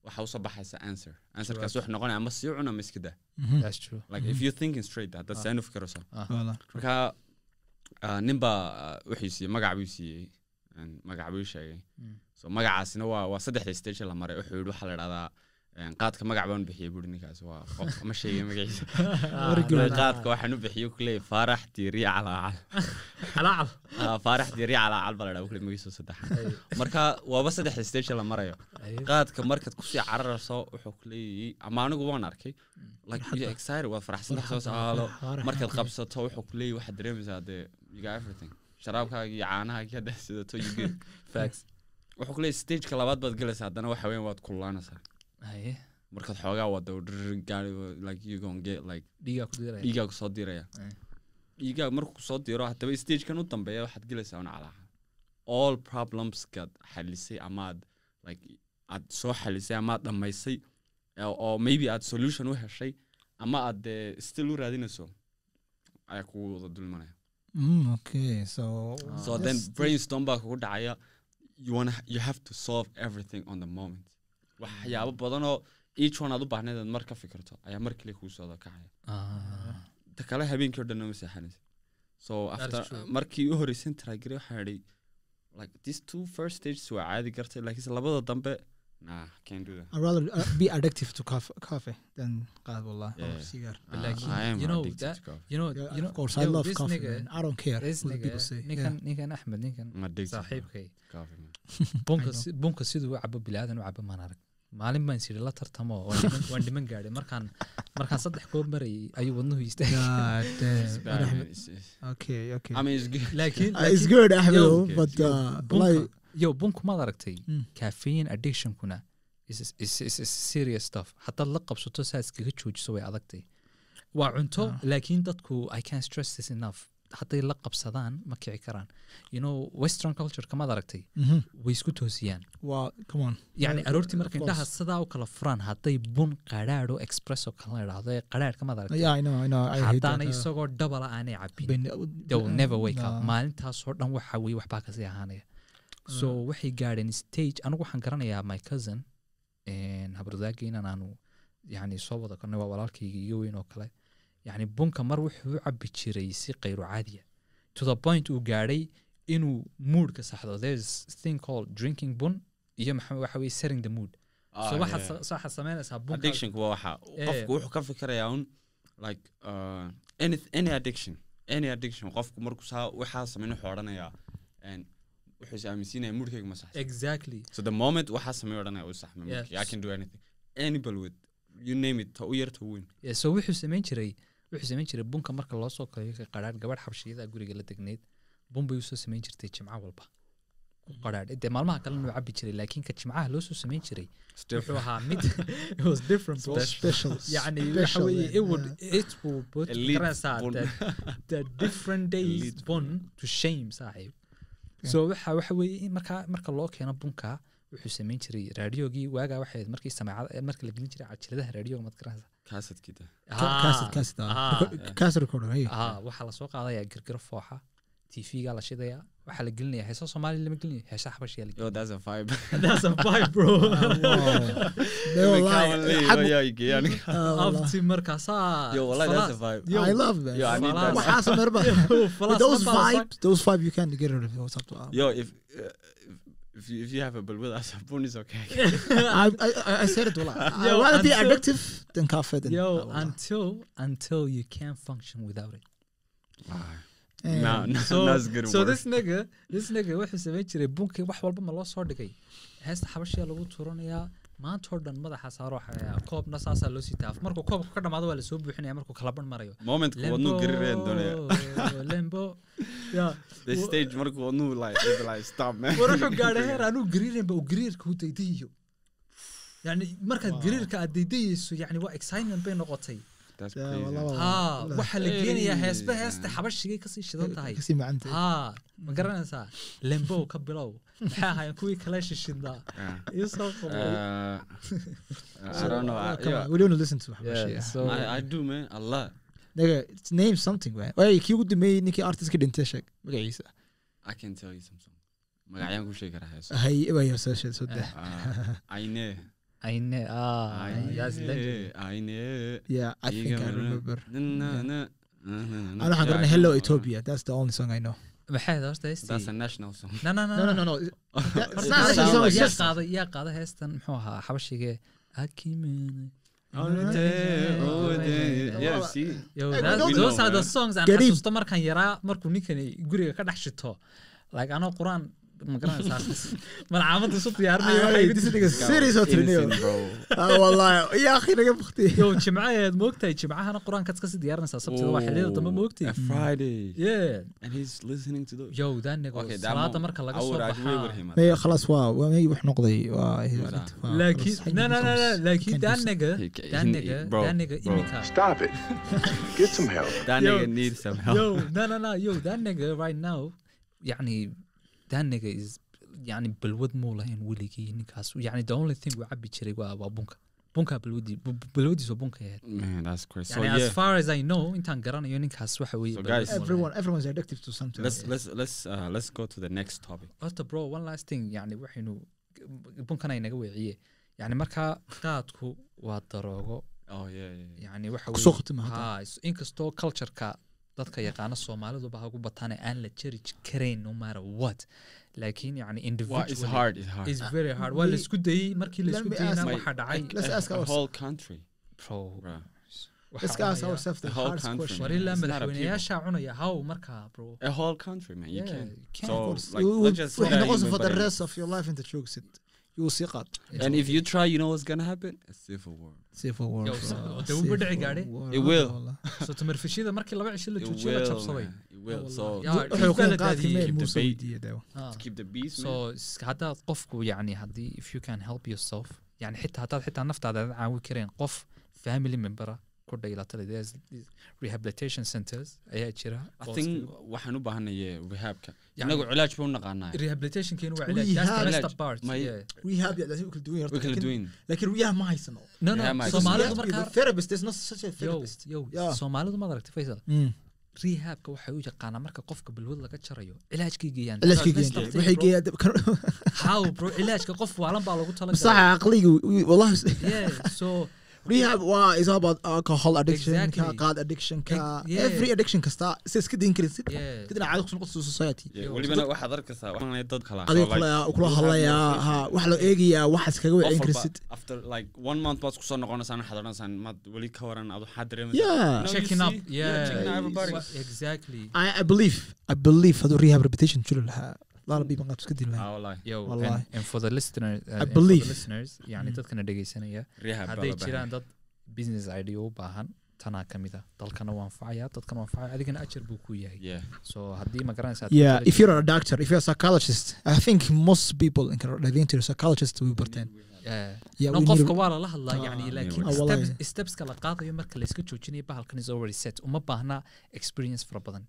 waxa u soo baxaysa answer answerkaas wuxuu noqonaya ama sii cun ama iska daa Mhm. that's true like if you're thinking straight haddaad Ah. saan u fikirayso Voilà. marka ah, nin baa ah, wuxuu siiyey magac buu siiyey magac buu sheegay Mm. so magacaasina waa waa saddexda stage la maray wuxuu yidhi waxaa la dhahdaa een, qaadka magac baan u bixiyey buuri ninkaas waa qof ma sheegay magaciisa qaadka waxaan u bixiyey kuleeyay faarax diiri calaacal faarax diiri calaacal baa la dhaha kule magiisu saddexan marka waaba saddexda stage la marayo Ay, qaadka markaad ku sii cararayso wuxuu kuleeyay ama anigu waan arkay like excited waad faraxsantahay soo saalo markaad qabsato wuxuu ku leeyahy waxaad dareemaysaa dee you got everything. Sharaabkaaga iyo caanahaaga haddaad sidato you get facts. Wuxuu ku leeyahy stageka labaad baad gelaysaa haddana waxa weyan waad kululaanaysaa ay, markaad xoogaa like dhiigaa ku soo diraya. Eh. dhiigaa markuu ku soo diro haddaba stagekan u dambeeya waxaad gelaysaa un calaaca. All problemskaad xalisay amaad like aad soo xalisay amaad dhammaysay oo oo maybe aad solution u heshay ama aad dee still u raadinayso ayaa kugu wada dulmanaya. Mm, okay, so then brainstorm baa kugu dhacaya. You wanna you have to solve everything on the moment waxyaabo badan oo each one aad u baahnayd aad mar ka fikirto ayaa mar kale kugu soo kacaya Ah. ta kale habeenkii o dhan ma seexanaysa so markii u horeysan taraagire waxaan idhi like these two first stages waa caadi gartay laakiinse labada dambe nah can't do that I'd rather uh, be addictive to coffee, coffee than qahwa wallah or Yeah. cigar. But Ah, like, I am you know addicted that- to coffee. you know Yeah, you know of course, yo, I love this coffee. nigga- man. I don't care this what nigga, people say. ninkan Yeah. ninkan axmed ninkan I'm addicted to saaxiibkay coffee, man. *laughs* bunka I know. si- bunka siduu u cabo bilaadan u cabo maan arag maalin baan siri la tartamo waan *laughs* dhiman- gaadhay markaan markaan saddex koob marayay ayuu wadnuhu istaagay God It's damn. *laughs* bad, Ahmed- man. It's- it's- Okay, okay. I mean, it's good. laakiin Uh, it's laakiin- good, Ahmed, yo, though, okay, but yo, uh, bunka like, yo bunku maad aragtay Mm. caffeine addictionkuna is, is, is, is serious stuff haddaad la qabsato saa iskaga joojiso way adagtay waa cunto Ah. laakiin dadku i can stress this enough hadday la qabsadaan ma kici karaan. You know western culture kamaad aragtay? Mhm. way isku toosiyaan. Uh, aroortii marka indhaha sidaa u kala furaan hadday bun qadhaadho expresso kala idhaahdo ee qadhaadh kamaad aragtay? Yeah, I know, I know. I hate that. haddaanay Uh, isagoo dhabala aanay cabin never wake up. maalintaasoo dhan waxa weye waxbaa ka sii ahaanaya. So waxay gaadheen stage. Anigu waxaan garanayaa my cousin habradaageynan aanu yani soo wada karnay waa walaalkayga iga weyn oo kale yani bunka mar wuxuu u cabi jiray si kayru caadiya to the point uu gaadhay inuu moodka saxdo. There's thing called drinking bun iyo maxaa waxa weye setting the mood. Ah, so waxaad samaynaysaa bunka. Addictionku waa waxa. Yeah. qofku wuxuu ka fikirayaa un like uh, any, any addiction any addiction qofku markuu saa waxaa samayn wuxuu odhanayaa wuxuu is aaminsiinaya moodkayga ma saxsan exactly. So the moment waxaa samay odhanaya u saxma moodkayga i can do anything. Anybody with you name it ta u yar ta weyn so wuxuu samayn jiray wuxuu samayn jiray bunka marka loosoo soo kariyo qaraadh gabadh xabshiyada guriga la degneyd bun bay u soo samayn jirtay jimco walba. Qaraadh dee maalmaha kalena uu cabi jiray laakiin ka jimcaha loosoo samayn jiray wuxuu ahaa mid *laughs* was *laughs* waxa waxa weeye marka marka loo keeno bunka wuxuu samayn jiray raadiyogii waagaa waxay markii sameecada markii la gelin jiray cajaladaha raadiyoga madgaranaysa waxaa la soo qaadayaa girgiro fooxa tv-gaa la shidayaa waxaa la gelinaya heesa soomaaliya lama gelinayo heesa markaasaa if you, if you have a bulbul as a bun is okay. I, *laughs* I, I- I said it. Wallah. *laughs* I'd Yo, rather be addictive than coffee. Than, Yo, ah, until until you can't function without it. Eh, no, no, So, that's good so word. this nigga, this nigga wuxuu samayn jiray bunkii wax walba ma loo soo dhigay. Heesta xabashiya lagu turanayaa maanta oo dhan madaxa saaro xayaa koobna saasaa loo sii taaf markuu koobka ka dhamaado waa la soo buuxinaya markuu kala ban marayo. Moment ku wadnu garireen doonaya. lembo yeah The stage marku wadnu like it'd be like stop man. war wuxuu *laughs* gaadhay heer anuu gariiranba uu gariirka u daydayayo yani markaad gariirka aad daydayayso yani waa excitement bay noqotay Waxaa la geenayaa heesba heesta xabashigay ka sii shidan tahay. Haa ma garanaysaa lembow ka bilow. Maxay ahaayeen kuwii kale shishidnaa iyo soo name something, kii ugu dambeeyey ninkii artistka dhintay sheeg magaciisa. Magacyaan ku sheegi karaa heeso. Hay, soo sheeg soo dah. Ayne ah that's legend Ayne. Ayne. Yeah, I think I remember. Na, na, na, na, na, na. Ana waxaan Yeah, garanay I Hello know. Ethiopia. That's the only song I know. maxay horta That's heestii a national song. no no No, no, no, no. It's not a song. It's yaa qaaday heestan muxuu ahaa xabashigee akimene those are the songs aan xasuusto markaan yaraa markuu ninkani guriga ka dhex shito like anoo qur'aan ma garanaysaa malcaamada isu diyaarinayo Ay, waxay this igu- nigga serious oo tirinayo. Innocent, bro. Ah, wallahi ya akhi naga baqti yow jimcaheed moogtahay jimcahana qur'aankaad ka sii diyaarinaysaa sabtida waa xilliyada dambe Oh, moogtay a Friday. yeah And he's listening to those. yow daanigo Okay, that salaada mo- marka laga soo would agree with baxaa him. may khalaas waa waa may wax noqday laakiin daaniga daaniga daaniga imika Stop it. *laughs* Get some help. That Yo. nigga needs some help. yo no no no yo daaniga right now yani daaniga is yani balwad muu lahayn weligii ninkaas yani the only thing uu cabi jiray waa waa bunka bunka balwadii balwadiis waa ahayd as far as I know intaan garanayo ninkaas waxa weeye So balwad guys- muu lahayn. everyone everyone's addicted to something let's let's let's uh, let's go to the next topic. horta bro one last thing yani waxaynu bunkan ay naga weeciye yani markaa qaadku waa daroogo Oh yeah, yeah. yeah. yani waxa inkastoo cultureka dadka yaqaana soomaaliduba ha ugu bataane aan la jeri karayn no matter what laakiin yani Well, it's individually hard. It's hard. is very hard waa We- la isku dayey markii Let la isku me dayeyna ask- waxaa dhacay Let's a, ask a ourselves. whole country, bro bro. waxaa let's ask cunaya- how markaa bro A whole country, man. You Yeah, can. you can. So, Of course. like, You let's will- just waxay say that noqonaysaa you for the rest of your life inta joogsid you will see qaad And if you try, you know what's gonna happen? A civil war. civil war dee wuu dhici war, It will. so tamarfishida markii laba cisho la It joojiyo la will, jabsaday man. It will. So Wuxuu. Ah. haddaad qofku yani haddii if you can help yourself yani xitaa haddaad xitaa naftaada aad caawi kareen qof family membera ku these rehabilitation centers. Ayaa jira. Iska- waxaan u baahanaye rehabka. Inagu cilaaj buu naqaanaa. rehabilitationkeenu waa We cilaaj that's the have- best Cilaaj. part My- yeah. rehab ma haysano soomaalidu markaa soomaalidu ma aragtay faysal Mm. rehabka waxay u yaqaanaa marka qofka balwad laga jarayo cilaajkay geeyaan. Qof waalan baa lagu talagalay rehab waa is all about alcohol addiction ka Exactly. qaad addiction ka yeah. every addiction kasta si iska dayn karin si kadina caado ku soo noqoto society. Welibana waxaad arkaysaa waxaan dad kala adiga kula kula your ha wax loo eegayaa waxaas kaga Qof wacin walba karsid after like one month baad ku soo noqonaysaan waxaad odhanaysaan maad weli ka waran adu waxaad dareemaysaa yeah. Checking up yeah, exactly. I, I believe I believe haduu rehab reputation jiri lahaa laala biiban qaad iska dili lahaa wallahi. yo Wallahi. and, and for the listener and for believe. the listeners yani Mm. dadkana dhegeysanaya hadday jiraan dad business idea u baahan tanaa ka mid a dalkana waa anfacaya dadkana waa anfacaya adigana ajar buu ku yahay Yeah. so haddii ma garanaysaa yeah if you're a doctor if you're a psychologist I think most people in Canada psychologist way barteen no qofka waa lala hadlaa Ah, yani laakiin Ah, stepska la qaadayo marka layska joojinayo bahalkan is already set uma baahna experience fara badan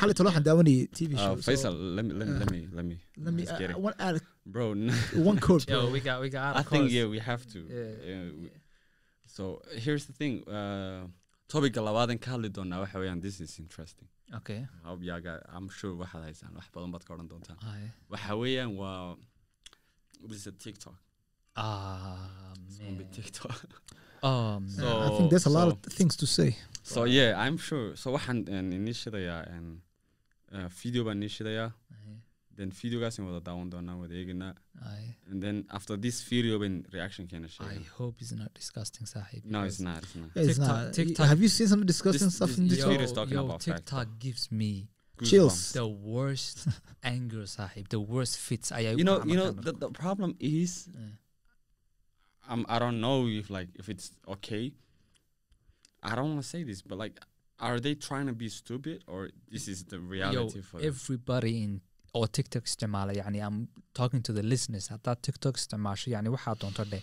xalay talo waxaan daawanayay TV uh, show Faisal, let me let me uh, let me let me let me uh, get it. one add bro. *laughs* one quote yo bro. we got we got I think yeah, we have to. Yeah. Uh, we- so here's the thing. Uh, topic labaadan ka hadli doonaa waxa weeyaan this is interesting. okay guys, I'm sure waxaad haysaan wax badan baad ka odhan doontaan. Waxa weeyaan waa this is a TikTok. ah man TikTok. *laughs* oh man So- I think there's a lot so- of things to say so yeah, I'm sure. So waxaan inii shidayaa and uh, video baan inii shidayaa. Aye. Then videogaasaan wada daawan doonaa wada eeganaa. Aye. And then after this video when reaction keena I hope it's not disgusting sahib No, it's not. It's not. Yeah, it's TikTok- not. TikTok- Have you seen some disgusting This- stuff this- in this TikTok? video is talking yo, about facts, TikTok gives me Chills. Goosebumps. the worst *laughs* anger sahib the worst fits I You know, you know, the, the problem is Yeah. um, I don't know if like if it's okay. I don't want to say this, but like, are they trying to be stupid or this is the reality Yo, for them? everybody in oo tiktok isticmaala yani i'm talking to the listeners. Haddaad tiktok isticmaasho yani waxaa doonto dheh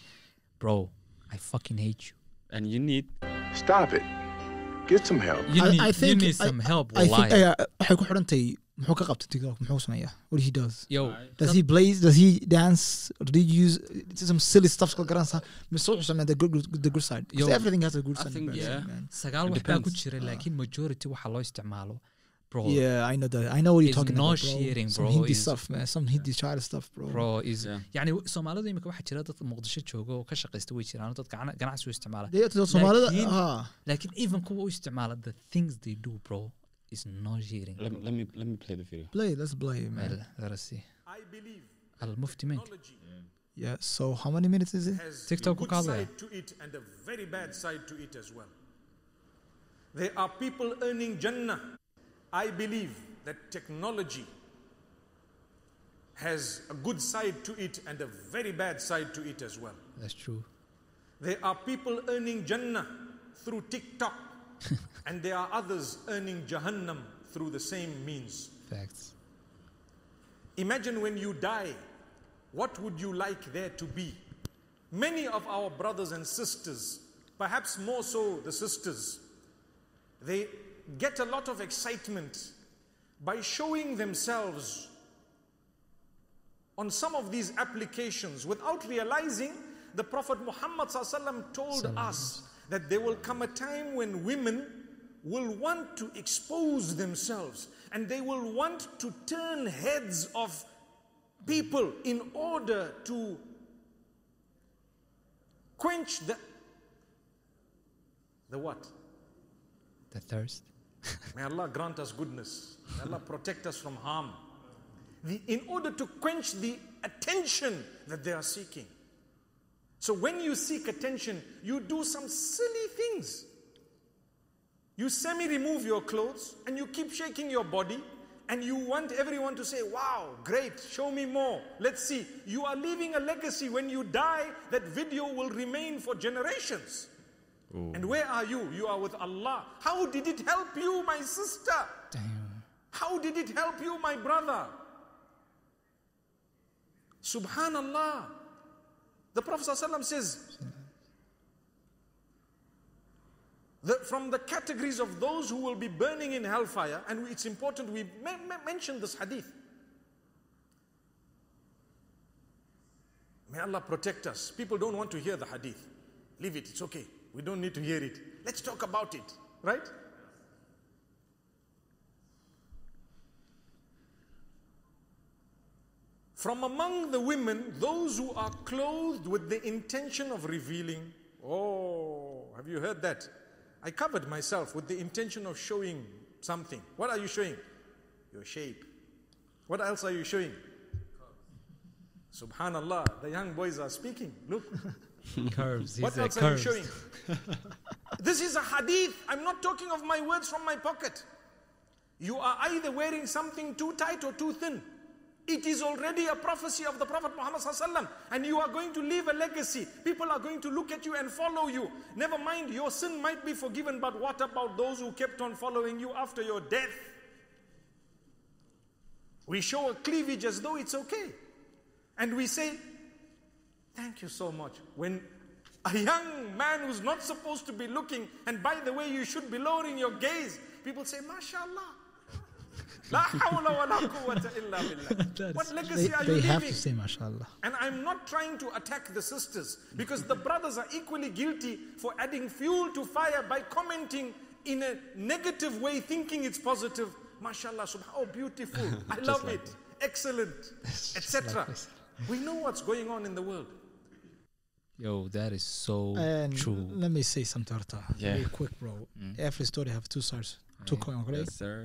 bro i fucking hate you. And you need Stop it. Get some help. you I- need, I you think- need I- some help I think wallahi. waxay ku xidhantahay muxuu ka qabtay TikTok? Muxuu sameeyaa what he does? Yo does he blaze? Does he dance? Or did he use some silly stuff kala garanaysaa mise wuxuu sameeyaa the good the good side. Yo, everything has a good I side sagaal It wax baa ku depends. jira laakiin majority waxaa loo isticmaalo bro yeah I know that I know what you're It's talking about bro nauseating, some bro. Hindi It's- stuff man some Hindi child stuff bro bro is Yeah. yani soomaalidu imika waxaa jira dad muqdisho jooga oo ka shaqaysta way jiraan oo dad gana- ganacsi u isticmaala Dee Soomaalida Laakiin- ah laakiin even kuwa u isticmaala the things they do bro is nauseating let me let me let me play the video. play let's play man Well, let us see I believe المفتي man technology yeah so how many minutes is it has TikTok a good ukale. side to it and a very bad side to it as well. There are people earning Jannah. I believe that technology has a good side to it and a very bad side to it as well. That's true. There are people earning Jannah through TikTok, *laughs* and there are others earning Jahannam through the same means. Facts. Imagine when you die, what would you like there to be? Many of our brothers and sisters, perhaps more so the sisters, they get a lot of excitement by showing themselves on some of these applications without realizing the Prophet Muhammad told us that there will come a time when women will want to expose themselves and they will want to turn heads of people in order to quench the the what? The thirst. May Allah grant us goodness. May Allah protect us from harm. The, in order to quench the attention that they are seeking. So when you seek attention, you do some silly things. You semi remove your clothes and you keep shaking your body and you want everyone to say, Wow, great, show me more. Let's see. You are leaving a legacy. When you die, that video will remain for generations. And where are you? You are with Allah. How did it help you, my sister? Damn. How did it help you, my brother? Subhanallah. The Prophet ﷺ says, that from the categories of those who will be burning in hellfire, and it's important we me- me- mention this hadith. May Allah protect us. People don't want to hear the hadith. Leave it, it's okay. We don't need to hear it. Let's talk about it, right? From among the women, those who are clothed with the intention of revealing. Oh, have you heard that? I covered myself with the intention of showing something. What are you showing? Your shape. What else are you showing? Subhanallah, the young boys are speaking. Look, *laughs* *laughs* Curves. He's what else are you showing? *laughs* this is a hadith. I'm not talking of my words from my pocket. You are either wearing something too tight or too thin. It is already a prophecy of the Prophet Muhammad and you are going to leave a legacy. People are going to look at you and follow you. Never mind, your sin might be forgiven, but what about those who kept on following you after your death? We show a cleavage as though it's okay. And we say, Thank you so much. When a young man who's not supposed to be looking, and by the way, you should be lowering your gaze, people say, MashaAllah. *laughs* La hawla wa la quwwata illa billah. *laughs* What They, legacy are they you have leaving? to say mashallah. And I'm not trying to attack the sisters because the brothers are equally guilty for adding fuel to fire by commenting in a negative way, thinking it's positive. Mashallah, subhan- oh, beautiful. *laughs* I love like it. Excellent, etc. we know what's going on in the world. Yo, that is so And true. let me say something, Arta. Yeah. Very quick, bro. Every story have two sides. Two Yeah. coin, okay? Yes, sir.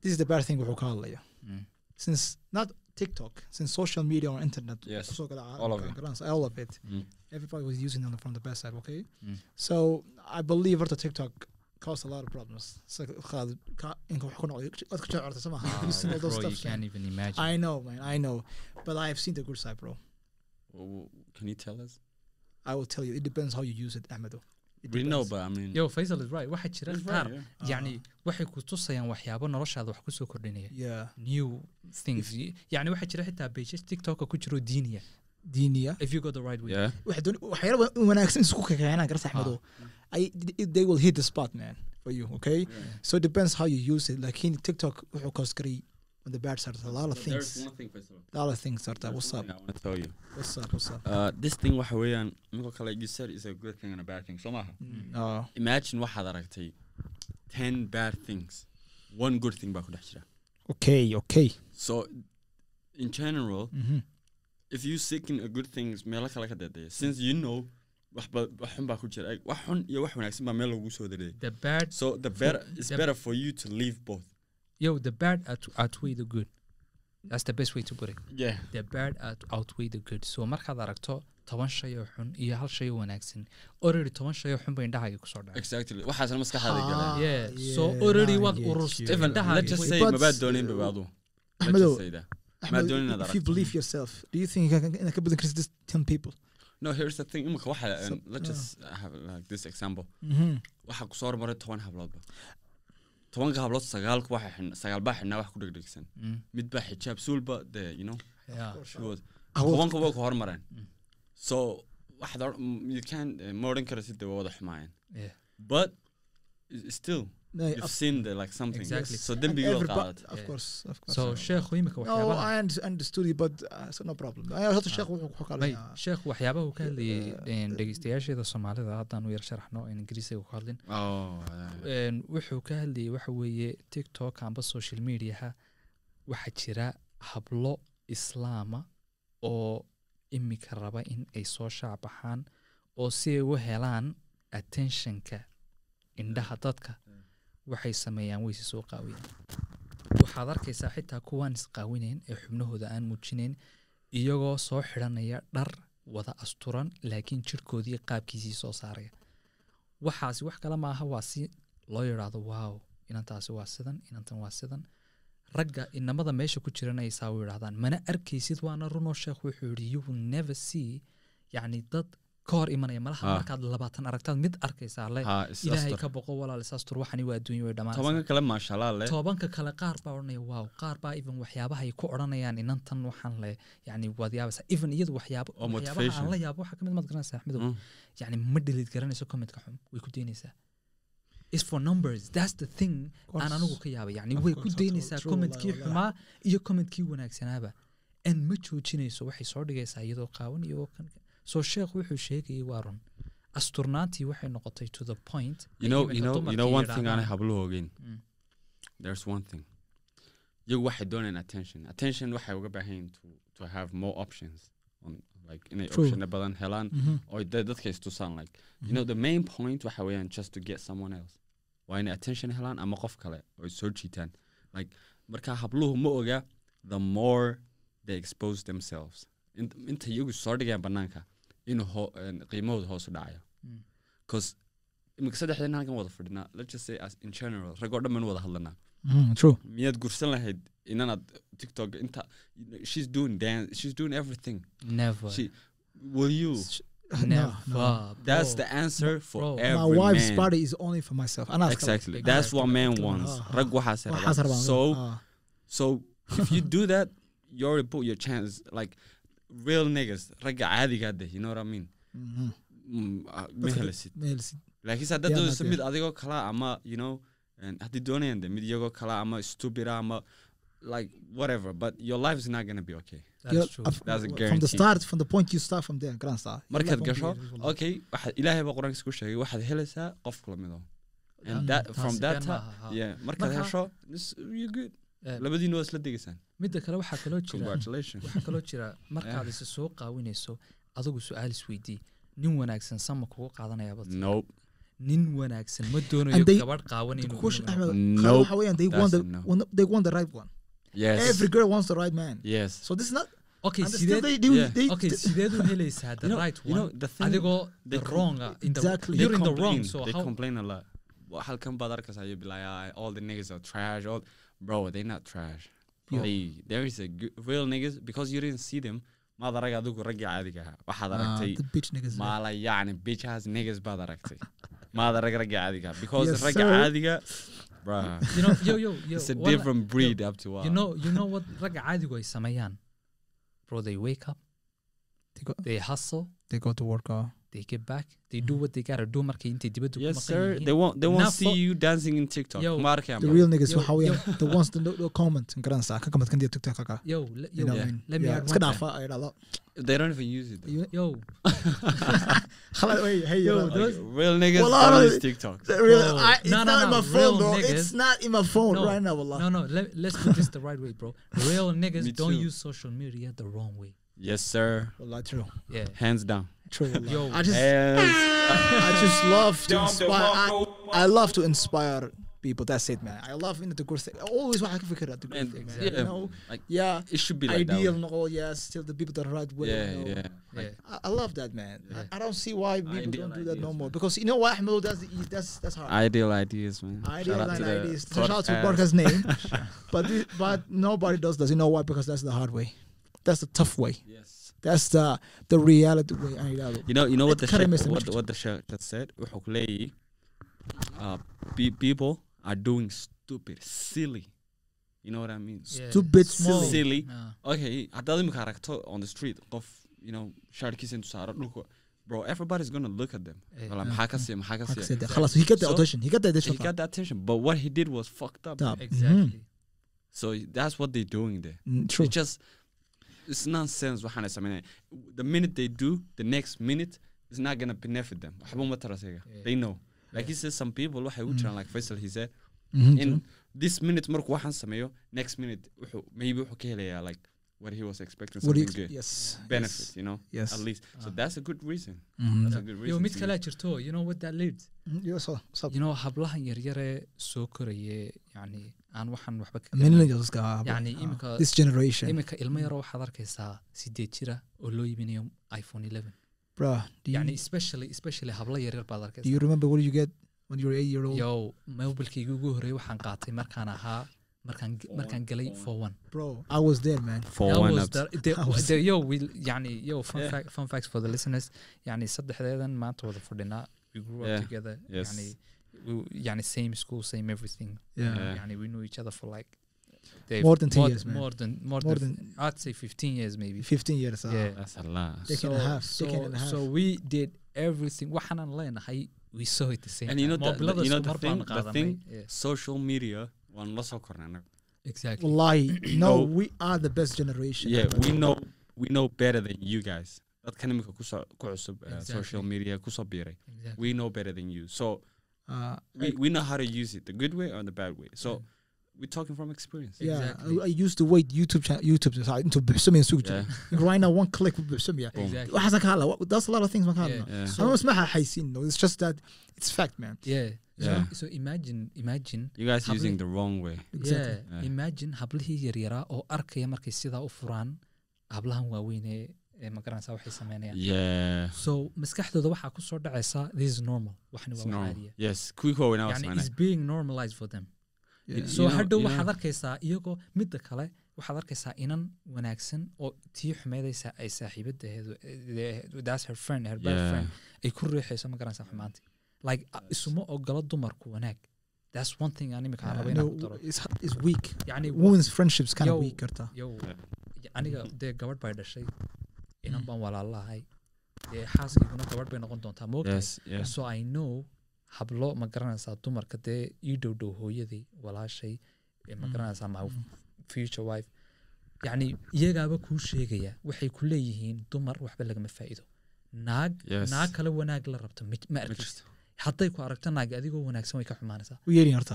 This is the bad thing wuxuu ka. Mm. Since not TikTok, since social media or internet, Yes. kusoo All of it. all of it. Mm. Everybody was using them from the best side, okay? Mm. So I believe that TikTok caused a lot of problems. So, qaad- ka- inka wax ku noqday, waad ka jecelta, soo maha? *laughs* You've seen all those Bro, you can't even imagine. I know, man. I know, but I've seen the good side, bro. Can you tell us? I will tell you. It depends how you use it, Ahmedo. We know, but I mean, Yo, Faisal is right. Waxaa jira qaar yacni waxay ku tusayaan waxyaabo noloshaada wax ku soo kordhinaya. Yeah. New things. Yacni waxaa jira xitaa pages TikTok ku jiro diiniya. Diiniya. If you go the right way. yeah. waxay doon- waxyaalo wa- wanaagsan isku keenaan garta axmedo I, it- they will hit the spot man for you okay so it depends how you use it like in tiktok wuxuu cause garay on the bad side a lot of there's things. one thing, Faisal. a lot of things. There's what's up? I want to tell you. what's up? What's up? Uh, this thing waxa weeyaan iminka kale you said is a good thing and a bad thing. Soo maaha. Uh, imagine waxaad aragtay. Ten bad things. One good thing baa ku dhex jira. Okay okay. So in general Mhm. if you seeking a good things meelo kale ka deedaya since you know wax ba- wax xun baa ku jira. Like, wax xun iyo wax wanaagsan baa meel lagu soo dareeyay The bad so the better it's the- better for you to leave both yo, the bad out- outweigh the good. That's the best way to put it. yeah The bad out- outweigh the good. So markaad aragto toban shay oo xun iyo hal shay oo wanaagsan already toban shay oo xun bay indhahaaga ku soo dhacay. exactly waxaasna maskaxdaada Ah, galaya Yeah. So yeah, already waad even indhahaaga. let's just say mabaad doonin babaadu let's say that Ahmed, if you believe yourself, do you think you can, inaad ka badan kartid just 10 people? no here's the thing imika waxa So- um, let's just have like this example Mhm. waxaa ku soo hormaray toban habloodba tobanka hablood xidhn- sagaal baa xidhnaa wax ku dhegdhegsan Mm. mid baa xijaab suulba de you know. Yeah. she was- I would- tobanka way ku hormareen. So waxaad mm, you can ma odhan karaysid de waa wada xumaayeen. But still No, you've seen the like something Exactly. so and dembiga waa everybo- qaadat Of Yeah. course, of course. so sheekhu imika no, waxyaabaha I under- understood you, but uh, so no problem. I horta sheekh wuxuu ku may kaalaya. sheekhu waxyaabaha uu ka hadlayay een, dhegeystayaasheeda soomaalida haddaan u yar sharaxno in ingiriisiga ku hadlin oh yeah. Een, wuxuu ka hadlayay waxa weeye tiktok amba social mediaha waxaa jira hablo islaama oo imika raba in ay soo shaabaxaan oo si ay u helaan attentionka indhaha dadka waxay sameeyaan waysi soo qaawiyaan waxaad arkaysaa xitaa kuwaan isqaawinayn ee xubnahooda aan muujinayn iyagoo soo xidhanaya dhar wada asturan laakiin jirhkoodii qaabkiisii soo saaraya. Waxaasi wax kale maaha waa si loo yidhaahdo waaw inantaasi waa sidan inantan waa sidan. Ragga inamada meesha ku jiranaysaa u yidhahdaan mana arkaysid waana runoo sheekh wuxuu yidhi you will never see yacni dad ka hor imanaya. Malaha Ah. markaad labaatan aragtaad mid arkaysaa le is ilaahay ka boqo walaal waxani waa adduunya way tobanka dhammaanaysaa kale maashallah leh. Tobanka kale qaar baa odhanaya waaw qaar baa even waxyaabaha ay ku odhanayaan inantan waxaan le yani waad yaabaysaa even iyadu waxyaaba Oo waxyaabaha aan la yaabo waxaa ka mid maad garanaysaa axmedow Mm. yani ma dhelid garanayso commentka xun way ku daynaysaa is for numbers that's the thing aan anigu ka yaabay yani way ku daynaysaa commentkii xumaa iyo commentkii wanaagsanaaba en ma joojinayso waxay soo dhigaysaa iyadoo qaawan iyagoo kan soo sheekh wuxuu sheegayay waa run. Asturnaantii waxay noqotay to the point you ay know iminka you know you dumarkii know one thing yidhaahdaan, aanay habluhu ogeyn Mm. there's one thing. Iyagu waxay doonayaan attention. Attention waxay uga baahan yihiin to to have more options on like inay optiona badan helaan. Mhm. oo de- dadka istusaan like you know the main point waxa weeyaan just to get someone else. Waa inay attention helaan ama qof kale oo soo jiitaan. Like marka habluhu ma oga the more they expose themselves. Int- inta iyagu soo dhigayaan banaanka inuu qiimahooda hoos u dhacayo Mm. bcause imika saddexdeen halkan wada fadhinaa let's say as in general ragoo dhan baynu wada hadlanaa True. miyaad gursan lahayd inanaad tiktok inta she's doing dance she's doing everything never she will you *laughs* never no. that's bro. the answer for bro. every My wife's man. body is only for myself. Anaa iska- exactly that's what man Exactly. wants rag waxaas waxaas rabaa. rabaa. so so if you do that you're put your chance like real niggas ragga caadiga de you know what I mean? Mhm. Mm, ah, ma helisid. laakiinse haddaad doonayso mid adigoo kala ama you know and haddii doonayaan de mid iyagoo kala ama stupida ama like whatever but your life is not gonna be okay. That's You're- true. of- That's a From the guarantee. start, from the point you start from there, grand start. Your markaad gasho okay waxaad ilaahay baa qur'aankiisa ku sheegay waxaad helaysaa qof mido. And that from that time yeah markaad Marka- hesho this- you're good labadiina waa isla degaysaan midda kale waxaa kaloo jira waxaa kaloo jira *laughs* markaad isa soo qaawinayso adigu su'aal isweydii nin wanaagsan sama kugu qaadanaya bad nope nin wanaagsan ma doonayo And they- gabadh qaawan The inuu question, inuu- Ahmed, Nope. qaar waxa weeyaan, they want That's the- a no. want- they want the right one. yes Every girl wants the right man. yes So this is not. okay and still sideed u helaysaa the right one the thing- adigoo they the com- wrong in the Exactly. you're in the wrong so they how complain a lot Well, halkan baad arkaysaa be like ah, all the niggas are trash all bro they're not trash. Yo. They, there is a good, real niggas because you didn't see them maad arag adigu raggii caadiga ahaa waxaad aragtay the bitch niggas. maala yacni bitchas niggas baad aragtay maad arag raggii caadiga ahaa because ragga caadiga you know yo yo yo it's a different breed up to you know you know what ragga caadigu ay sameeyaan bro they wake up They go, they hustle. They go to work. Uh, they get back they do mm-hmm. what they gotta do markay intay dibadda yes sir they won't they won't see you dancing in TikTok Yo, ma the real niggas Yo, waxa weeyaan, the ones that no comment and grand start. Ka comment kan dia TikTok kaka. yo le- You yo know what Yeah. I mean? let me Yeah, add iska one dhaafa ay dhahdo. they don't even use it though. Yo *laughs* Khalad, wait, hey, Yo, yo, those- real niggas Well, don't I use TikTok real- I- it's no, no, not in no, my phone, bro. niggas- It's not in my phone No, right now, wallah. no no let, let's put this the right way bro *laughs* real niggas don't use social media the wrong way yes sir Wallah, true. yeah hands down True. Yo, I just, hands I just love to inspire. I, I love to inspire people. That's it, man. I love in the good thing. Always want to figure out the good Man, thing, man. yeah, You know, like yeah, it should be like ideal. that. No, oh, yeah, still the people that are right way. Yeah, you know. yeah. Yeah. I, I love that, man. Yeah. I, I don't see why people Ideal don't do that no more. man. Because you know what, Ahmed, that's the, e- that's that's hard. Ideal ideas, man. Ideal Shout out to and the ideas. Shout out to podcast. podcast name, *laughs* but but nobody does this. You know why? Because that's the hard way. That's the tough way. Yes. That's the the reality way. I know. You know, you know what the Karim sheikh, is the what, most- what the sheikh just said. wuxuu ku leeyahay, uh, pe- people are doing stupid, silly. You know what I mean? Yeah. Stupid, Small. silly. Silly. Yeah. Okay, haddaad imika aragto on the street qof, you know, shaarkiisa intuu saaro dhulka, bro, everybody's gonna look at them. Yeah. Wala, maxaa ka siiya, maxaa ka Like I siiya. said, خلاص, he got the So- audition. He got the audition. He got that attention, but what he did was fucked up. Up. Exactly. So that's what they're doing there. Mm, True. It's just it's nonsense waxaan ay sameynayaan. The minute they do, the next minute it's not gonna benefit them. waxba uma tara isaga. They know. Like he says some people waxay u jiraan like Faisal he said Mhm, in this minute markuu waxaan sameeyo next minute wuxuu maybe wuxuu ka helayaa like what he was expecting What do something you good. Yes. Benefit, you know? Yes. At least. So Ah. that's a good reason. Mhm. That's a good reason. Yo, mid kalaa jirto you know what that leads yes, so- so- you know hablahan yaryare soo koraye yani aan waxaan waxba ka millennials ka- yani imika this generation. imika ilmo yaro waxaad arkaysaa sideed jira oo loo iibinayo iphone 11 Bruh, do you, yani especially especially habla yaryar baad do arkaysaa you remember what you get when you were eight year old? yo mobilkayga ugu horreeyay waxaan qaatay markaan ahaa markaan markaan galay for one Bro, I was there, man. For That one was up. the- the- I yo we yani yo fun Yeah. fact fun facts for the listeners yani saddexdeedan maanta wada fadhinaa we grew up Yeah. together Yes. yani we, yani same school same everything Yeah. Yeah. yani we knew each other for like they've- More than 10 more, years, man. more than more, More than, than- I'd say 15 years maybe 15 years. Uh, Yeah. That's a lot. Decade and a half, so, decade and a half. so we did everything waxaanan leenahay we saw it the same And you know time. the- the- you know the thing- the thing- Yeah, Social media waan la soo kornay anagu. exactly Wallahi, *clears throat* no, Oh. we are the best generation. Yeah, we know we know better than you guys. Dadkan imika kusoo ku cusub social media kusoo biiray. exactly We know better than you. So Uh, we, we know how to use it, the good way or the bad way. So Yeah we're talking from experience. Yeah, exactly. I, I, used to wait YouTube channel, YouTube into Bibsumia Suja. Right now, one click with Bibsumia. Exactly. That's a lot of things. Yeah. Yeah. So, I don't know how no. It's just that it's fact, man. Yeah. Yeah. So, so imagine, imagine. You guys using the wrong way. Exactly. Yeah. yeah. Imagine or yaryara oo arkaya markay sidaa u furaan. Yeah. So maskaxdooda waxaa ku soo dhacaysa this is normal. Waxni waa. Yes. Kuwii when I was. Yani it's being normalized for them. Yeah. so You know- hadhow waxaad arkaysaa iyagoo midda kale waxaad arkaysaa inan wanaagsan oo tii xumeedaysa ay saaxiibadaheedu that's her friend her best Yeah. friend ay ku riixayso ma garanaysaa xumaantii like a- isuma ogolo dumarku wanaag. That's one thing aan imika aan raba inaan ku no daro. it's it's weak. Yani women's friendships kind of Yo. weak karta yow Yeah. aniga dee gabadh bay dhashay inan baan walaalahay. Dee xaaskiiguna gabadh bay noqon doontaa moogtahay. So i know hablo ma garanaysaa dumarka dee ii dhow dhow hooyadii walaashay ee ma garanaysaa my future wife. Yacni iyagaaba kuu sheegaya waxay ku leeyihiin dumar waxba lagama faa'iido. Naag naag kale wanaag la rabto ma jirto. hadday ku aragto naag adigoo wanaagsan way ka xumaanaysaa.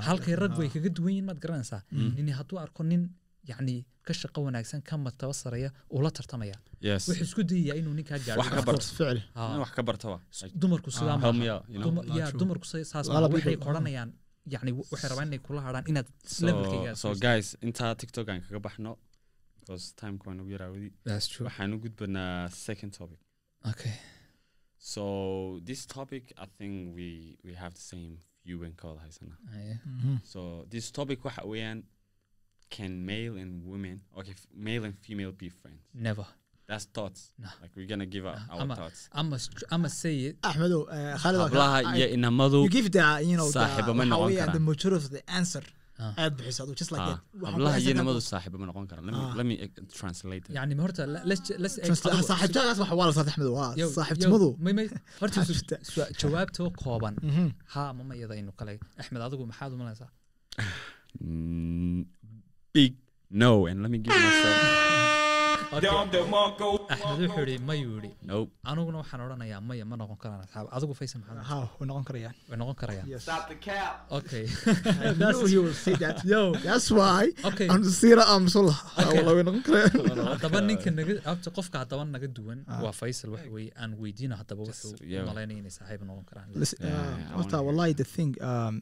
Halkay rag way kaga duwan yihiin maad garanaysaa. Mm. nini hadduu arko nin yacni ka shaqo wanaagsan ka martaba saraya ula tartamaya wuxuu isku dayayaa inuu ninkaa gaadho Ah, ka barta waa. Like, dumarku sidaa yaa true. dumarku sa- saas waxay qoranayaan yani waxay rabaan inay kula hadhaan inaad So, levelkayga so guys, intaa TikTok aan kaga baxno because time waan ugu yaraawadi. that's true Waxaan u gudbanaa second topic. okay So this topic, I think we we have the same view and call haysana. Aye. Mhm. So this topic waxa weeyaan can male and women, okay, f- male and female be friends? never That's thoughts. No. Like we're gonna give out No, our I'm a- thoughts. ama str- ama say it axmedow eh, Khalid Hablaha I- iyo inamadu you give the you know the ma noqon weeyaan the karaan. majority of the answer Ah. aad bixiso adu just like Ah, that hablaha iyo inamadu saaxiibo ma noqon karaan. Let me Ah. let me uh, translate yani horta le- let's let's saaxiibtagaas waxa waa la saaxiib axmedow waa saaxiibtimadu horta jawaabtoo kooban ha mama iyada inu kale axmed adigu maxaad umalaysaa *sighs* Mm, big no, and let me give myself axmed wuxuu yihi mayuu yihi nope. aniguna waxaan odhanayaa maya ma noqon karaan asxaab. Adigu faysal maxaad ha way noqon karayaan. Way noqon karayaan. Okay. *laughs* Knew you would say that. Yo. That's why okay. I'm sira am sulah wala way noqon karayaan. *laughs* Haddaba ninka naga abta qofka haddaba naga duwan Ah. waa faysal waxa weeye aan weydiino haddaba wuxuu malaynaya inay saaxiib noqon karaan. Uh, horta wanna- wallahi the thing um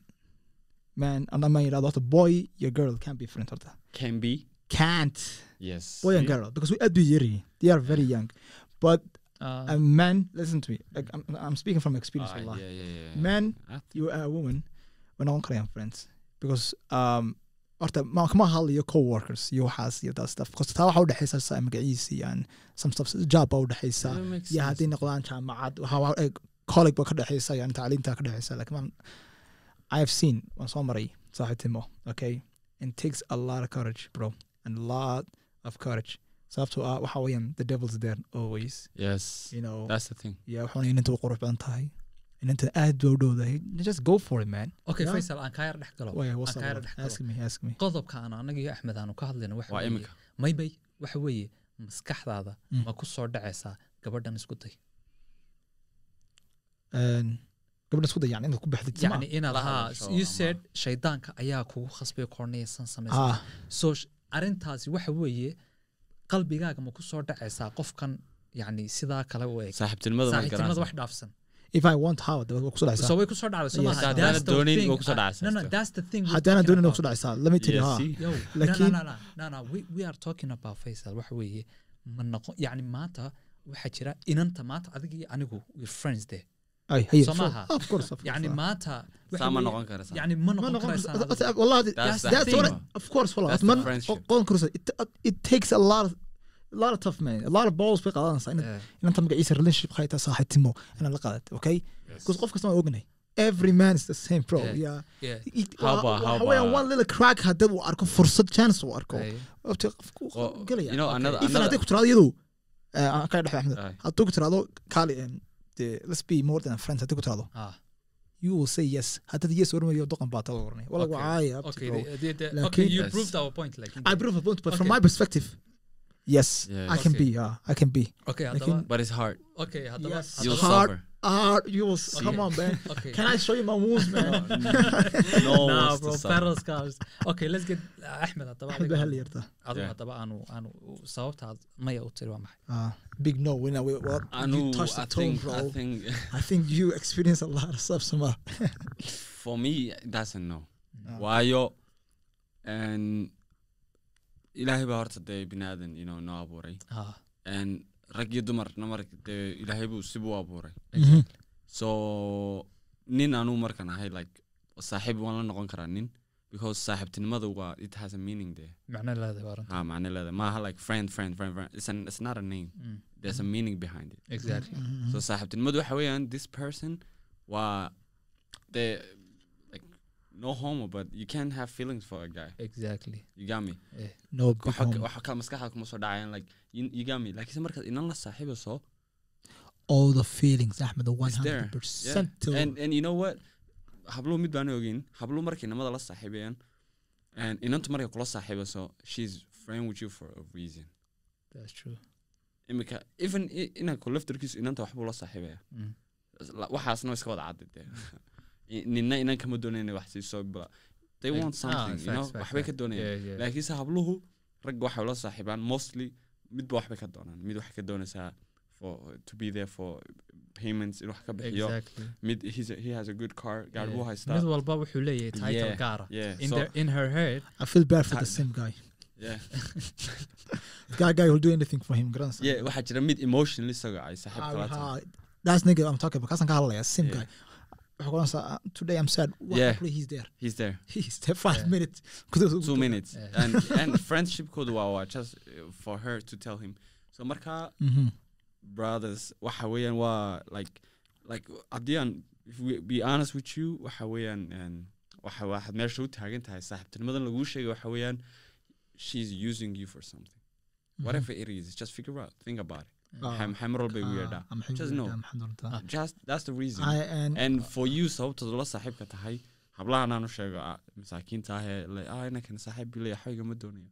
man and ama yidhahdo horta boy your girl can't be friends horta can be. Can't. Yes. Boy and girl because we aad bay yar yihiin they are very young. But Uh, a man listen to me like, I'm, I'm speaking from experience Ah, wallah. yeah, yeah, yeah. man you are a woman way noqon karayaan friends. Because um horta ma kama hadlayo co-workers iyo waxaas iyo that stuff. Because taa waxa udhexeysa sa magaciisi and some stuff job baa makes iyo hadday noqdaan jaamacad waxa eh, colleague ba ka dhexeysa yani tacliinta ka dhexeysa like man I have seen waan soo maray saaxiibtimo okay? It takes a lot of courage bro and a lot of courage. Sababtoo ah waxa weeyaan the devil's there always. Yes. You know that's the thing. yeah waxuna inanta u qurux badan tahay. Inanta aad ba u dhowdahay just go for it man. Okay Yeah. faysal aan kaa yar dhex galo. Wait, aan what's kaa yar up? dhex galo. Ask me, ask me. qodobka aan anaga iyo axmed aanu ka hadlayno waxa waa weeye imika may may waxa weeye maskaxdaada Mm. ma ku soo dhacaysaa gabadhan isku day Isku day yani inaad ku baxdid sima? yacni inaad La haa hadasho you said shaydaanka ayaa kugu khasbay korneysan samaysa ah so arrintaasi waxa weeye qalbigaaga ma ku soo dhacaysaa qofkan yacni sidaa kale u eg saaxiibtinimada wax dhaafsan if I want how dabad waa ku soo so dhacaysaa way ku soo dhacday soo Yes. maaha Haddaanad That's the doonin, thing. way ku soo dhacaysaa no no still. that's the thing we're haddana talking doonin waa about. ku soo dhacaysaa let me tell you Yes, how see? Yo, no, Laakiin- no, no, no, no, we, we are talking about Faisal waxa weeye ma noqon yacni maanta waxaa jira inanta maanta adiga iyo anigu we're friends there noqon noqon karaysaa karaysaa. adigu. That's- wallahi, That's that's the what thing. I- of course wallahi. That's the Man, friendship. qoon karaysaa. It it takes a lot of a lot of tough man. A lot of balls bay qaadanaysaa inaad Eh, inanta magaciisa relationship khayta saaxiibtimo inaad la qaadato okay? Because qof kasta waan ognahay every man is the same bro. Yeah. about- one little crack haddii uu arko fursad chance uu arko. Wabti qofku another- even hadday ku tiraado iyadu eh, aan ka dhex axmed hadduu ku tiraado kaali dee let's be more than friends haddii ku tiraado ah, you will say yes haddaad yes oranayo doqon baa tada oranay wala Okay. wacaaya okay, bro the- the- the- Laakiin- okay, you Yes. proved our point like I prove a point but from Okay. my perspective yes Yes. I can Okay. be yeah I can be okay Laakiin- haddaba but it's hard okay Yes. you'll hard. suffer ah you will s- come on man. *laughs* Okay. Can I show you my wounds man? no one *laughs* nah wants to bro suffer. battle scars. Okay let's get uh, Ahmed haddaba Axmed adiga baa hal yarta adigu Yeah. haddaba aanu aanu sababta aad maya u tiri waa maxay ah big no when I, well, Anu, you touched the I tone think, bro. I think *laughs* I think you experience a lot of stuff Sama for me that's a no. Ah. waayo and ilaahay baa horta dee bini aadan you know noo abuuray ah. And rag iyo dumarna mar dee ilaahay buu sibuu abuuray. Mhm. so nin anuu markan ahay like saaxiib waan la noqon karaa nin because saaxiibtinimada waa it has a meaning there. Macno leedahay waa runta ha macne leedahay maaha like friend friend friend friend. It's, an, it's not a name. Mm. there's a meaning behind it. Exactly. So saaxiibtinimadu waxa weeyaan this person waa the like no homo but you can have feelings for a guy. Exactly. You got me? No big waxa kale maskaxda kuma soo dhacayaan like you, you got me. Laakiinse markaad inan la saaxiibayso all the feelings Ahmed the It's there. 100% till- and and you know what? Habluhu mid baan ogeyn. Habluhu markay inamada la saaxiibayaan. And inantu markay kula saaxiibayso she's friend with you for a reason. That's true. Imika even inanku laftarkiisu inanta waxbuu la saaxiibaya Mm. Waxaasna iska wada caddi dee I- *laughs* nina inan kama doonaya inay wax siiso bla they want Ah, something you know? facts, facts, waxbay ka doonayaan laakiinse habluhu ragga waxay ula saaxiibaan mostly midba waxbay ka doonaan. Mid waxay ka doonaysaa for to be there for payments in wax ka bixiyo. Exactly. Mid he has a good car gaari buu haystaa. Mid walba wuxuu leeyahay title Yeah, gaara. in her head I feel bad for the same guy. Yeah. *laughs* Guy guy will do anything for him garanaysa yeah waxaa jira mid emotionally isaga ay saaxiib kala tahay that's nigga I'm talking about. Kaasan ka hadlaya same Yeah. guy today I'm sad. What Yeah. he's there. He's there. *laughs* He's there five Yeah. minutes. *laughs* Two minutes. Yeah. and *laughs* and friendship waa just uh, for her to tell him. So marka Mhm. brothers waxa weeyaan waa like like haddii aan if we be honest with you waxa weeyaan waxa waxaad meesha u taagan tahay saaxiibtinimadan laguu sheegay waxa weeyaan she's using you for something. Whatever it is just figure out think about it Ah. walba igu Ah, yeedhaa just that's the reason. I and and for you sababtaad ula saaxiibka tahay hablahan aan u sheego ah, masaakiinta ahee ah inankan saaxiib bilay waxba igama doonayo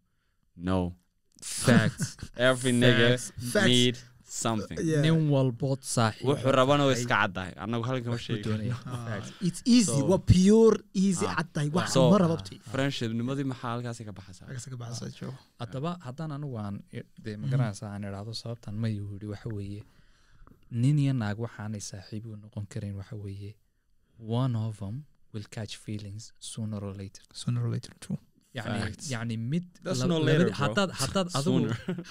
no. *laughs* Every need. Nin walbood wuxuu rabana way iska caddahay. Halkan Ah, Facts. it's easy. So- waa pure easy Ah. ma maxaa halkaasi ka baxaysaa? Haddaba haddaan anigu aan i- dee magaranaysa aan idhaahdo sababtan mayu yidhi waxa weeye. Nin iyo naag waxaanay saaxiib u noqon karayn waxa weeye. One of them will catch feelings sooner or later. Sooner or later true yani yani mid haddaad haddaad adigu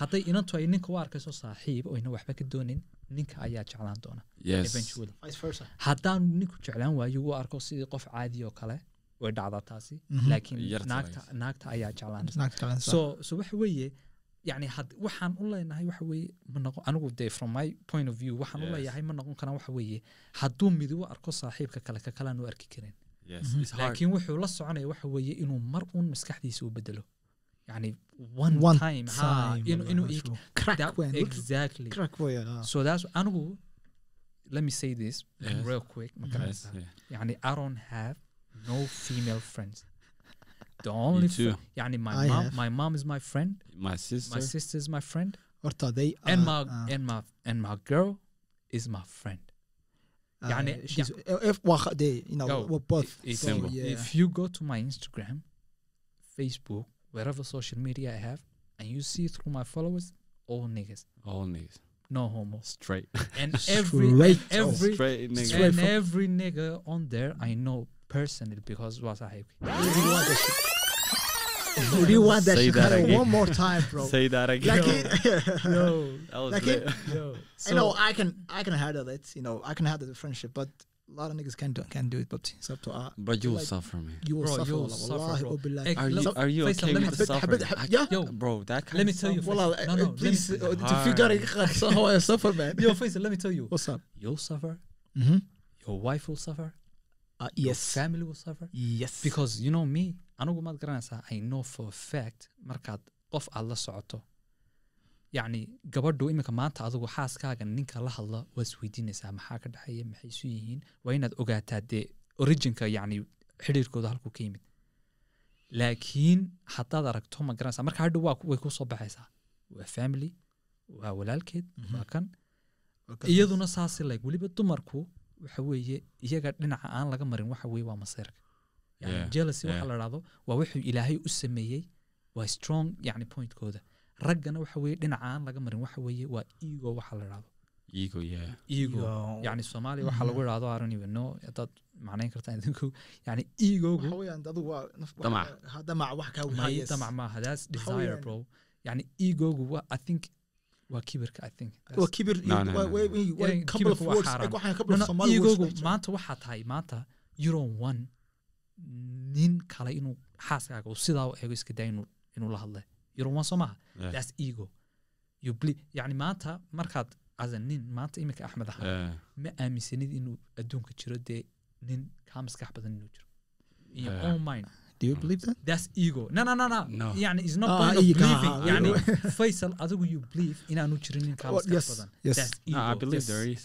hadday inantu ay ninka u arkayso saaxiib oyna waxba ka doonin ninka ayaa jeclaan doona. Haddaan ninku jeclaan waayo u arko sidii qof caadi oo kale way dhacdaa taasi. Mhm. laakiin naagta ayaa jeclaan so so waxa weeye yani waxaan u leenahay waxa weeye ma noqon anigu de from my point of view waxaan u leeyahay ma noqon karaan waxa weeye. Hadduu mid u arko saaxiibka kale ka kalean u arki karin laakiin wuxuu la soconaya waxa weeye inuu mar uun maskaxdiisa u bedelo yani one, one time, ha time inuu inuu والله ig- true. crack that- when look exactly crack boy uh, so that's anigu let me say this Yes. real quick ma yes garanaysaa yeah. يعني I don't have no female friends. The only too. fr- يعني my I mom have. my mom is my friend, my sister my sister is my friend, horta they and are, my uh, and my and my girl is my friend. uh, يعني- she's if well, they you know Yo, we're both If, so, Simple. yeah if you go to my Instagram, Facebook, wherever social media I have, and you see through my followers, all niggas, all niggas no homo, straight and *laughs* every and Straight. every straight nigga Straight and from- every nigga on there I know personally because was I would you want that Say Chicago that again. one more time, bro? Say that again. *laughs* Like it, no, like it, no. So, know, I can I can handle it. You know, I can handle the friendship, but a lot of niggas can do can do it, but it's up to us. But you'll like, suffer, man. You will bro, suffer. You'll suffer bro. Like, are you are you okay with suffering? Yeah, yo, bro, that kind let me tell you. Well, no, no, please, uh, if you So how I suffer, man. Yo, Faisal, let me tell you. What's up? You'll suffer. Mm-hmm. Your wife will suffer. Uh, Your yes. family will suffer. yes. Because you know me, anigu maad garanaysaa I know for fact markaad qof aad la socoto. Yacni gabadhu iminka maanta adigu xaaskaaga ninka la hadla waa isweydiinaysaa maxaa ka dhexeeya maxay isu yihiin? Waa inaad ogaataa dee originka yacni xidhiirkooda halkuu ka yimid. Laakiin haddaad aragto ma garanaysaa marka hadhow waa way ku soo baxaysaa. Waa family waa walaalkeed waa kan. Iyaduna saasi like weliba dumarku waxa weeye iyaga dhinaca aan laga marin waxa waa maseerka yani jealousy waxa la dhahdo waa wuxuu ilaahay u sameeyey waa strong yani pointkooda. Raggana waxa weeye dhinaca aan laga marin waxa weeye waa ego waxa la dhahdo ego yeah. Ego. Yani soomaaliya waxaa lagu dhahdo don't even know. Hadaad macnayn kartaan idinku. Yani egogu waxa weeyaan adigu waa Damac. damac wax may wahayes. damac maaha that's Waxa desire bro. Yani egogu i think waa kibirka maanta waxaa tahay maanta you don't want nin kale inuu xaaskaaga uu sidaa u eego iska daa inuu la hadle. You don't want soo maaha? That's ego. Yani maanta markaad as a nin maanta iminka axmed ahaa yeah. ma aaminsanid inuu adduunka jiro dee nin kaa maskax badan inuu jiro. In your Yeah. own mind do you believe that that's ego no no no no No. yani is not Ah, point of believing ah, yani ego. *laughs* faisal adigu you believe inaanu jirin nin kaa maskax yes, badan yes. that's ego no I believe Yes. there is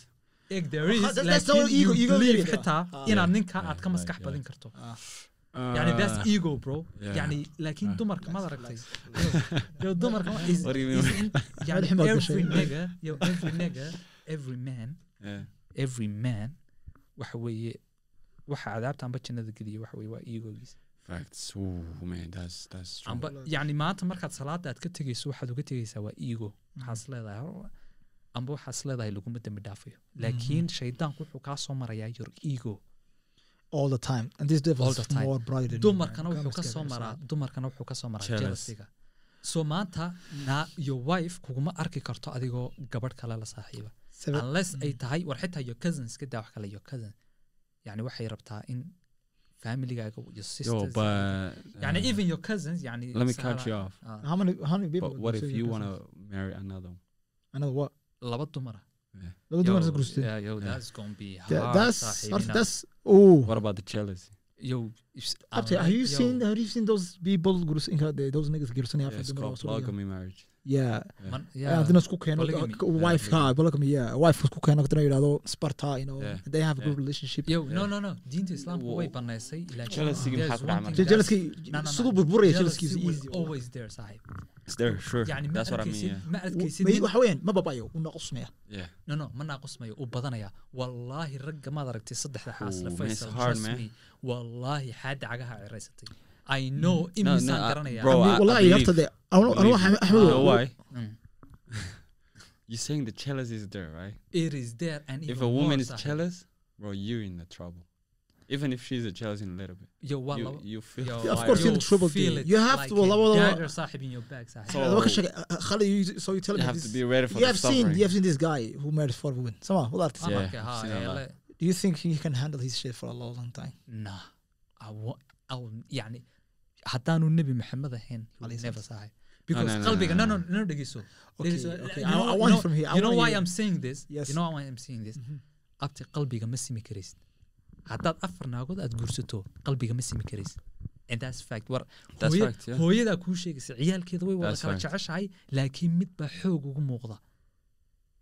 Egg there Ah, is, that- that's laakiin all ego- you believe xitaa Ah. inaad ninka aad ka maskax yeah. karto Ah. yani that's ego bro Ah. do you mean? is in- *laughs* yani Madaxii maad every nigga yo every nigga every man every man waxa weeye waxa cadaabta amba jannada geliya waxa weeye waa egogiisa facts. Oh man that's that's true amba yani maanta markaad salaada aad ka tegeyso waxaad uga tegeysaa waa ego. Waxaas leedahay "Oh, amba waxaas leedahay laguma dembi dhaafayo laakiin shaydaanku wuxuu kaa soo marayaa your ego. All the time. And this devil All is the time. more brighter than you, dumarkana wuxuu Come ka scared soo of maraa dumarkana wuxuu ka soo maraa jealousiga so maanta na your wife kuguma arki karto adigoo gabadh kale la saaxiiba. Unless ay tahay war xitaa your cousins iska daa wax kale your cousin. Yani waxay rabtaa in familygaaga your yo sisters but yani uh, even your cousins yani let me Sahara- cut you off. ah, how many how many people but what if you want to marry another one? Another what? Laba dumara. Laba dumar Yo, is yeah, yo, Yeah. that's gonna be That- hard, that's that's inaad- that's oh what about the jealousy? Yo, if- Abte, have unlike- you yo, seen have you seen those people gurs inka those niggas gursanaya yeah, afar it's dumar called polygamy marriage yeah. Yeah. yeah. hadina isku keeno polygamy. uh, wife ka polygamy yeah. Wife isku keeno hadina yidhahdo sparta you know. Yeah. they have a good Yeah. relationship. Yo no no no. Diinta islaamka way banaysay siduu burburaya Jealousy jealousy is will easy always there saaxiib it's there sure. Yani ma that's what I mean arkaysid yeah. ma arkaysid May- nin- waxa weeyaan ma babayo uu naqusmaya yeah. No no ma naaqusmayo uu badanaya wallaahi ragga maad aragtay saddexda xaasle faysal me. Wallaahi xaadda cagaha ciraysatay i know no, imisaan I- garanaya bro, I- I wallahi believe- horta de anu anu believe waxa you. axmed you know why *laughs* you're saying the jealousy is there right it is there and if a woman is saaxiib. jealous bro you're in the trouble even if she's a jealous in a little bit yo waa you, laba you feel yo, of course, you'll feel trouble feel it You have like to- well, a well, well, dagger saaxib in your bag saaxib. So- Uh, what can I- uh, Khalid, you, so you tell you me have this, to be ready for you the have seen you have seen this guy who married four women. Someone, who that? Yeah, I've seen a lot. hele. Do you think he can handle his shit for a long, long time? nah I wa- I'll- yani haddaanu nebi maxamed ahayn because qalbiga no, no no. dhegeyso this? Abti qalbiga ma simi karaysid. Haddaad afar naagood aad guursato qalbiga ma simi karaysid. Hooyadaa kuu sheegaysa ciyaalkeeda way wada kala jeceshahay laakiin mid baa xoog ugu muuqda.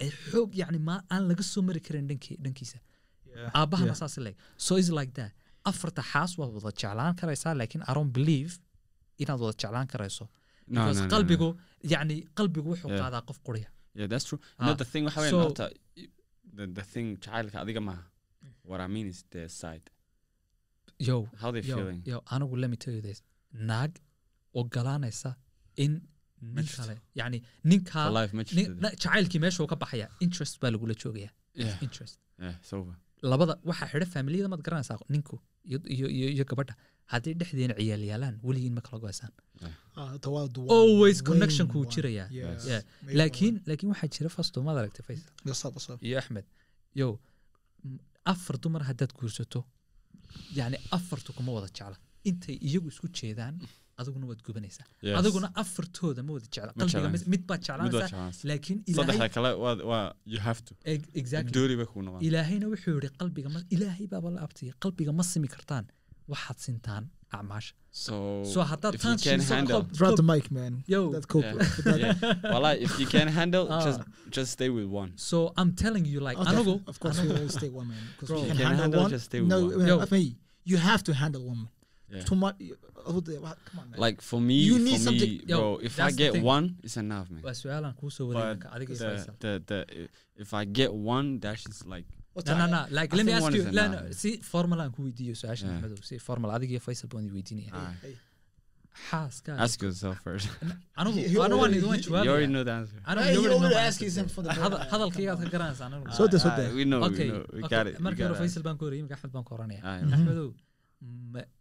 Ee xoog yani ma aan laga soo mari karin dhankii dhankiisa. Aabahana saas leeg. So is like that afarta xaas waad wada jeclaan karaysaa laakiin don't believe inaad wada jeclaan karayso. Qalbigu yani qalbigu wuxuu qaadaa qof quriya Ah, the thing jacaylka adiga maaha what I mean is their side. Yo how they yo, feeling? yo anigu let me tell you this. Naag ogolaanaysa in nin kale yani ninkaa jacaylkii meesha uu ka baxaya interest baa lagula joogaya yeah. Interest. Yeah it's over labada waxaa xidha familiyada maad garanaysaa ninku iyo iyo iyo iyo gabadha hadday dhexdeena ciyaal yaalaan weligiin ma kala goysaan wild one, always connection kuu one. jiraya Yes. Yeah. Main laakiin laakiin waxaa jira fasto maad aragtay faysal iyo axmed yo afar dumar haddaad guursato yani afartu kuma wada jecla intay iyagu isku jeedaan adiguna waad gubanaysaa adiguna afartooda ma wada jecla qalbiga mid baad jeclaanaysaa laakiin ilaahayna wuxuu yihi qalbiga ilaahay baaba la abtiyay qalbiga ma simi kartaan waxaad sintaan acmaasha so so haddaad if you taan can siiso handle qof- Drop the qof- mic, man. Yo. That's cool. yeah, *laughs* yeah. Well, if you can handle, just just stay with one. so i'm telling you like anagu def- of course, we always take one man. Because Bro. you You can can handle, handle, one. just stay with no, one. Yo. I mean, you have to handle one. man. Yeah. Too much. oh, Come on, man. Like for me, You need for something- me, Yo, bro. If I get one, it's enough, man. But the, the the if I get one, that's just like no no that? no like I let me ask you is ku weydiiyo su'aasha Yeah. maxmedow si formal adiga iyo faysal baan idin weydiinaya ah, xaaska ask yourself first. He- he anigu waan already- idin waan he- you already know the answer. anigu Hey, you you already know answer. the- ka garanaysaa anigu So this, what Ah, the- we know, okay we know, we okay. got it. we markii got hore it. faysal baan *laughs*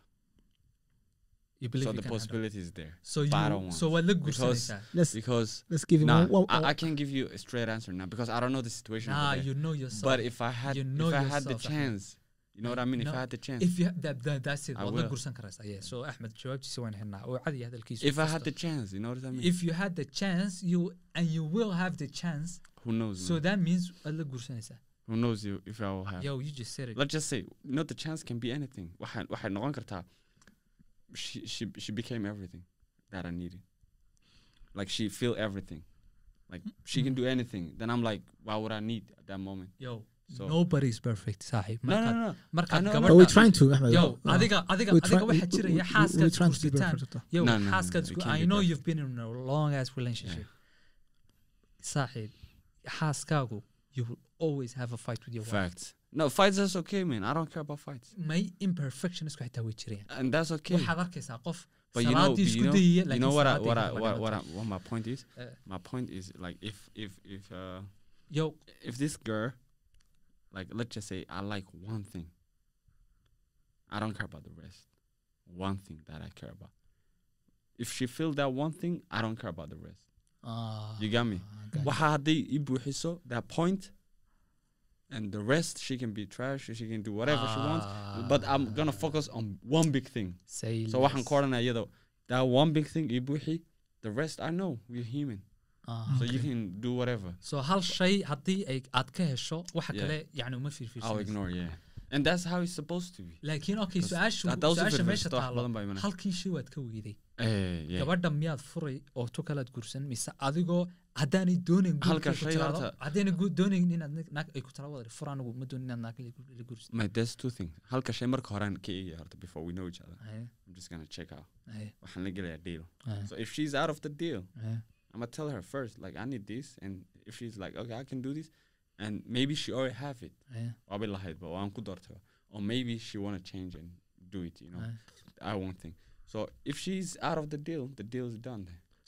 you believe so you the can handle. possibility is there. so but I you don't want so waad la because- guursanaysaa Let's Because let's give him nah, one. one- I, I can't give you a straight answer now because I don't know the situation. over nah you know yourself But if I had, You know if I had the yourself, Ahmed. chance, you know what I mean. If I had the chance, if you ha- that, that, that's it I waad la will. guursan karaysaa yeah so axmed jawaabtiisa waan helnaa oo cadi hadalkiisu if I had the chance, you know what I mean. if you had the chance you and you will have the chance Who knows? so man? that means waad la guursanaysaa Who knows you if I will have? yo you just said it Let's just say, you know, the chance can be anything. waxaan- waxay noqon kartaa, She she she became everything that I needed. Like she feel everything. Like she can do anything. Then I'm like, why would I need at that moment? yo So- nobody is perfect saaxiib No, no, markaad no. markaad I know, But no, we're no. trying to, Ahmed. yo Oh, adiga adiga we're adiga try- waxaa we- jiraya we- we- xaaskaad we're trying to be guursataan perfect. yo No, no, no, xaaskaad we gu- can't I be know perfect. you've been in a long ass relationship saaxiib xaaskaagu you will always have a fight with your wife Facts. No, fights is okay, man. I don't care about fights. may imperfectionisku xitaa way jirayaan And that's okay. waxaad arkaysaa qof But you know, but you know, you know what I, what I, what, what, I, what my point is? Uh, my point is like if if if uh yo if this girl, like let's just say I like one thing. I don't care about the rest. One thing that I care about. If she feel that one thing, I don't care about the rest. ah, You got me? Waxa i buuxiso that point, and the rest she can be trash. She can do whatever she wants. But I'm gonna focus on one big thing. Say So waxaan ku odhanaya iyadoo that one big thing i buuxi. The rest I know we're human, Ah. so you can do whatever. so hal shay haddii aad ka hesho waxa kale yani uma I'll fiirfiirsanayso. And that's how it's supposed to be. laakiin okay su'aashu su'aasha meesha taalo halkii shay waad ka weyday Eh, gabadha miyaad furay oo tu kalaad guursan mise adigoo haddaanay doonayn haddaanay doonayn inaad naag ay ku tira wada fur anigu ma doonin inaad naag la guursan My, there's two things. Halka shay marka horaan ka eegaya horta before we know each other. Aye, I'm just gonna check out. aye, Waxaan la gelayaa deal. So if she's out of the deal. I'm gonna tell her first, like I need this, and if she's like okay I can do this and maybe she already have it. Yeah. waabay lahaydba waan ku doortay or maybe she wanna change and do it you know? Yeah. i won't think. So if she's out of the deal the deal is done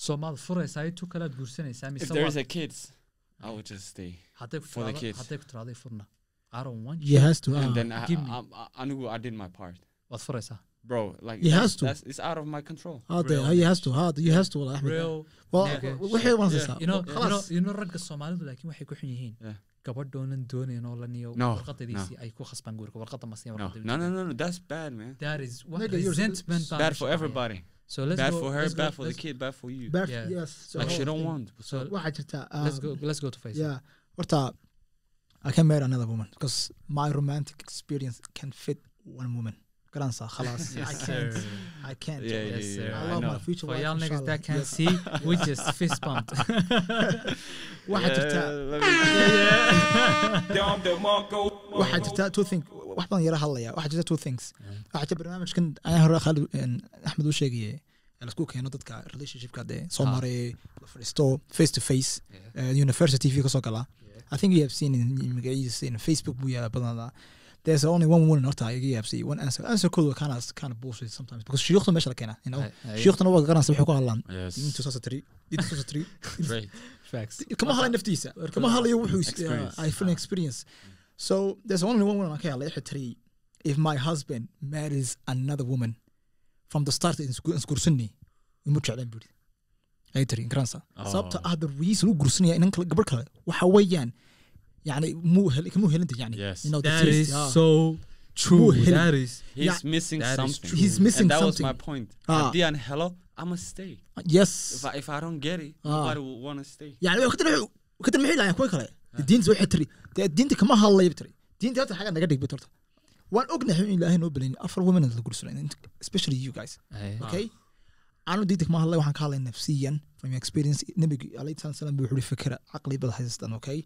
so maad furaysaa tu kalaad guursanaysaa mise there is a kids i will just stay for the kids. i don't want you. has to and uh, then I, give me. Anigu I, I did my part. Waad furaysaa uh? bro like he has to. it's out of my control. Hada he has to hada he has to wala axmed real waxay wansaysaa uh? you know you know ragga soomaalidu laakiin waxay ku xun yihiin gabadhoonan doonayn oo la niyo No, warqadadiisii ay ku khasbaan guurka to face Yeah. Horta, I can marry another woman because my romantic experience can fit one woman grandson. I can't. I can't. Yes, yeah. I love my future For y'all niggas that can see, we just fist bumped. waxaa jirta two things wax badan yara hadlaya waxaa jirta two things. Waxaa jirta barnaamijkan ayaa hore khaalid axmed uu sheegayay la isku keeno dadka relationshipka dee soo maray la fadhiisto face to face eh, university v ka soo gala i think you have seen in magaciisa in facebook buu yaa badanada there's only one woman horta iga yaabsay one answer answer koodu kind of kind of bullshit sometimes. Because shuyuukhda meesha la keena you know? Shuyuukhdana waa garanaysa waxay ku hadlaan diintu saasa tiri diintu saasa tiri great. Facts. Kama hadlayo naftiisa kama hadlayo wuxuu is- Experience. I feel experience. So there's only one woman I can let three. If my husband marries another woman from the start isgursani imu jecleen buri ay tiri garansa sababta ah the reason u gursanaya inan gabar kale waxa weeyaan yani muu hel kamuu helanta yani Yes. you know the that is yeah. so true. that is he's Yeah, missing that is something. true. He's missing and that was my something. point. Ah. haddii aan helo I must stay. Yes. If I, if I don't get it Ah. nobody will want to stay kadar maxay lahayn kuwa kale diinta waxay tiri dee diinta kama hadlayo tiri diinta horta xaga naga dhigba horta waan ognahay in ilaahay noo belayn afar women la gursanay especially you guys. Ay. okay? diinta kama hadlay waxaan ka hadlay nafsiyan from your experience. salatu salam buu wuxuu fikra caqli bad haystaan okay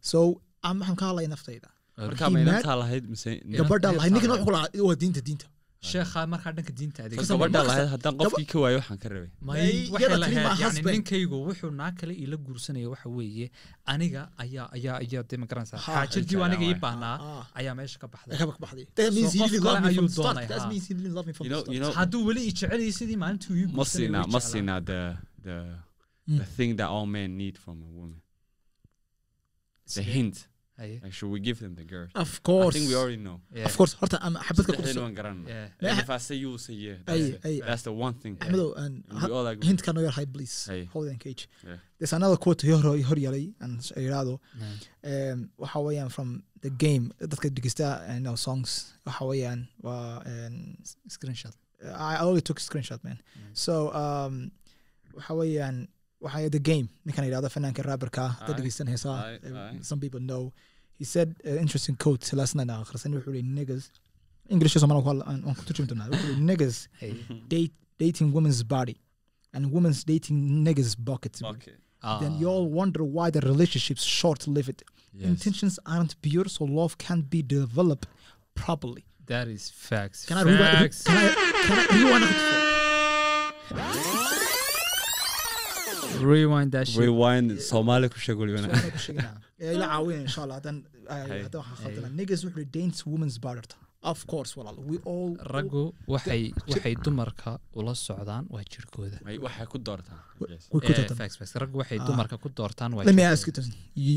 so aan waxaan ka hadlay naftayda. Marka He ma mad- inantaa lahayd mise gabadha Inantaa lahayd ninkan lahayd. wuxuu lahaa waa diinta diinta sheekha markaa dhanka diinta Ka adeegsan Gabadha gabadha markasta- lahayd haddaan qofkii ka waayo waxaan ka rabay. May Ay, waxay yada tiri, my lahayd yani husband. ninkaygu wuxuu naa kale ila guursanaya waxa weeye aniga ayaa ayaa ayaa dee ma garanaysaa aniga ii baahnaa Ah. ayaa meesha ka baxday. Hadduu weli i jeceliyay sidii maalintuu ii siinaa the Mm. the thing that all men need from a woman the hint. Haye. like should we give them the girl? Of I course think we already know. Yeah. of course. Horta ama xabadka ku garanayna Yeah. and if I say you will say yeah. That's, it. ay. that's the one thing. Axmedow and And we all agree. hint kan yar hay please Hey. hold and cage. Yeah. there's another quote hor hor yalay and yiraahdo Yeah. um waxa weeyaan from the game. Dadka dhegeysta you know songs waxa weeyaan waa screenshot. I I already took a screenshot man. So um waxa weeyaan waxa the game. Ninkan yiraahdo fanaanka rapperka dad Aye. dhegeystan heesaa Aye, uh, aye. some people know. He said uh, interesting quote. Last night aan akhrisan wuxuu yiri niggas English Soomaali ku hadla- aan aan ku turjumi doonaa wuxuu yiri niggas date dating women's body and women's dating niggas bucket. Okay then Ah. you all wonder why the relationship's short lived. yes. Intentions aren't pure, so love can't be developed properly. that is facts. Can I rewind? facts. Can I, can I rewind *laughs* Eh, ila caawin insha Allah haddaan waxaan khaldana. Niggas wuxuu dance women's body. Of course, walaal. We all raggu waxay waxay dumarka ula socdaan waa jirkooda. Ay, waxay ku doortaan. Eh, raggu waxay Ah. dumarka ku doortaan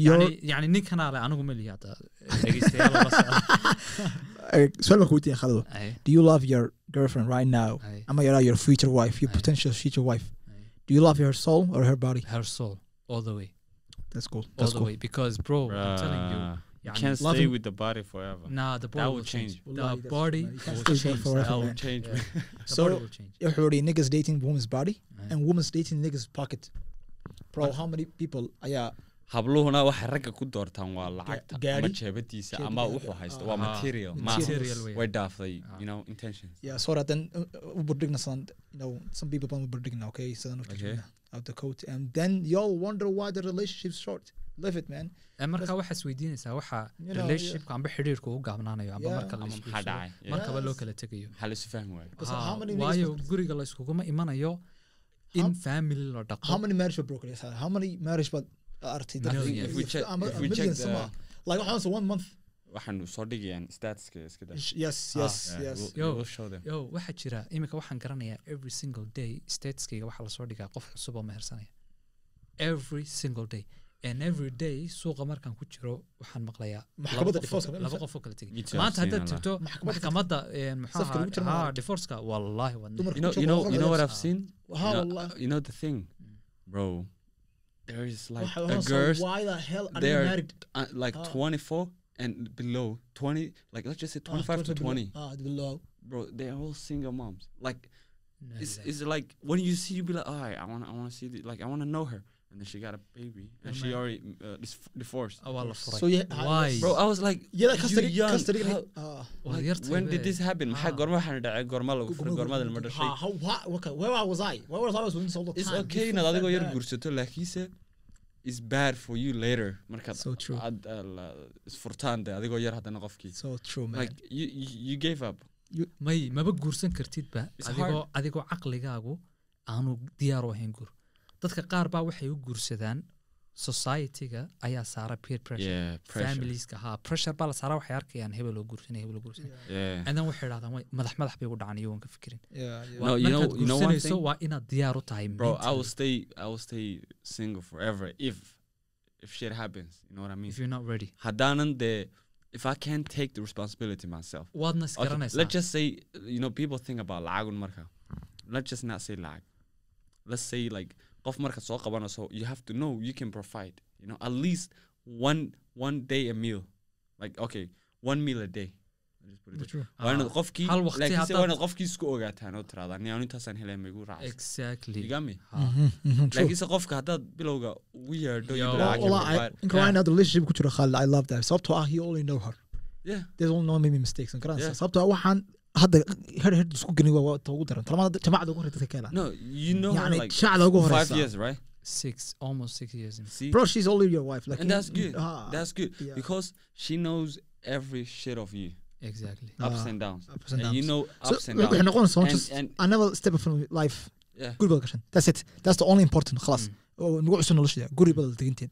yani yani ninkanaa le anigu ma lihi hadda. Dhegeystayaal ula socda su'aal baan ku weydiiyey Khalid. Ay, Do you love your girlfriend right now? Ama you're your future wife, your potential future wife. Do you love her soul or her body? Her soul, all the way. That's cool. That's all cool. the way, because bro, Bruh. I'm telling you. You can't stay with the body forever. Nah, the body will, change. The body will change. Forever, that will change. So, body will niggas dating woman's body and woman's dating niggas pocket. Bro, how many people? Yeah, habluhuna waxay ragga ku doortaan waa lacagta ama jeebadiisa ama wuxuu haysto. Waa material way. Dhaaftay you know intentions. Yeah so that then u burdhigna san you know some people baan u burdhigna okay? Sidan u Okay. turjumna out the coat. And then y'all wonder why the relationship's short. Live it man. Marka waxaa isweydiinaysaa waxa You know, relationshipka amba xidhiirka u gaabnaanayo amba marka markaba loo kala tegayo. Maxaa la isu fahmi waayo guriga la iskuguma imanayo in family la how dhaqo many marriage were broken yes how many marriage but waxaa jira iminka waxaan garanayaa every single day stateskayga waxaa la soo dhigaa qof cusub oo mehersanaya every single day. And every day suuqa markaan ku jiro waxaan maqlayaa laba Maxkamadda qof oo- kala tegay maanta haddaad tagto Maxkamadda- divorceka wallahi There is like a waxa- girls, why the hell are They married? uh, like Ah. 24 and below. 20, like let's just say 25 to 20, ah below. Bro. They're all single moms. Like No, it's, that- it's like when you see, you be like, all right, I want, I want to see, the, like, I want to know her, and then she got a baby, and Oh, she man. already uh, divorced. La furay So, yeah, ah, why. Bro, I was like, yeah you custody young, custody how- Waa like, when did this happen? maxaa Ah. goorma waxaan dhacay goorma lagu furay dhashay okay where was I where was I was doing this all the it's time okay You inaad adigoo yar bad. guursato laakiinse is bad for you later markaad So true. aad uh, la- isfurtaan de adigoo yar haddana qofkii so true man like you, you, you gave up may maba guursan kartidba It's adigoo adigoo caqligaagu aanu diyaar u ahayn guur dadka qaar baa waxay u guursadaan society-ga ayaa saara peer pressure. Yeah pressure. Familieska ha pressure baa la saara waxay arkayaan hebel oo guursanay hebel oo guursanay. Yeah. And then waxay idhahdaan way madax madax bay ugu dhacan iyagoon ka fikirin. Yeah yeah. No, Waa- you know- markaad you know one guursanayso waa inaad diyaar u tahay bro I will stay I will stay single forever if if shit happens you know what I mean? If you're not ready. Haddaanan de if I can't take the responsibility myself. Waadna Okay, let's just say you know people think about lacagun marka. Let's just not say lacag let's say like qof markaad soo qabanayso you have to know you can provide you know at least one one day a meal. Like okay one meal a day. Qofkii qofka haddaad bilowga ugu yeedho hadda her her isku gani waa ta ugu daran talmada jamacada ugu horeysa dadka ka helaan no you know her يعني like shacda ugu five horeysa years right six almost six years in see bro she's only your wife like and that's good ah, that's good yeah. because she knows every shit of you exactly ups Ah, and downs ups and and you downs. know so ups and waxay downs noqonaysaa And- just and- another step of life yeah guri baad gashan that's it that's the only important خلاص oo nagu cusub nolosha guri baad degantiin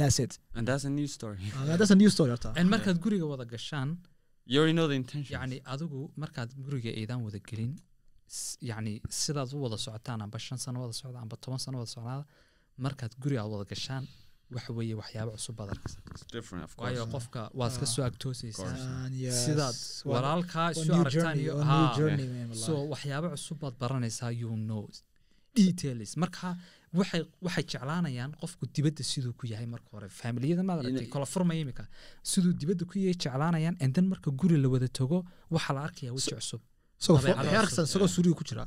that's it and that's a new story Ah, that's a new story horta and markaad guriga wada gashaan yacni adigu markaad guriga eedaan wada gelin yacni sidaad u wada socotaan amba shan sano wada socda amba toban sano wada socnaada markaad guriga aad wada gashaan waxa weeye waxyaabo cusub baad arkaysa it's different of course waayo qofka waad iska soo agtoosaysaa sidaad what- walaalkaa isu aragtaan iyo man, so waxyaabo cusub baad baranaysaa you know. Details. Marka waxay waxay jeclaanayaan qofku dibadda siduu ku yahay marka hore. Familiyada maad aragtay kala furmaya imika siduu dibadda ku yahay jeclaanayaan and then marka guri la wada tago waxaa la arkayaa weji cusub isagoo suuriga ku jira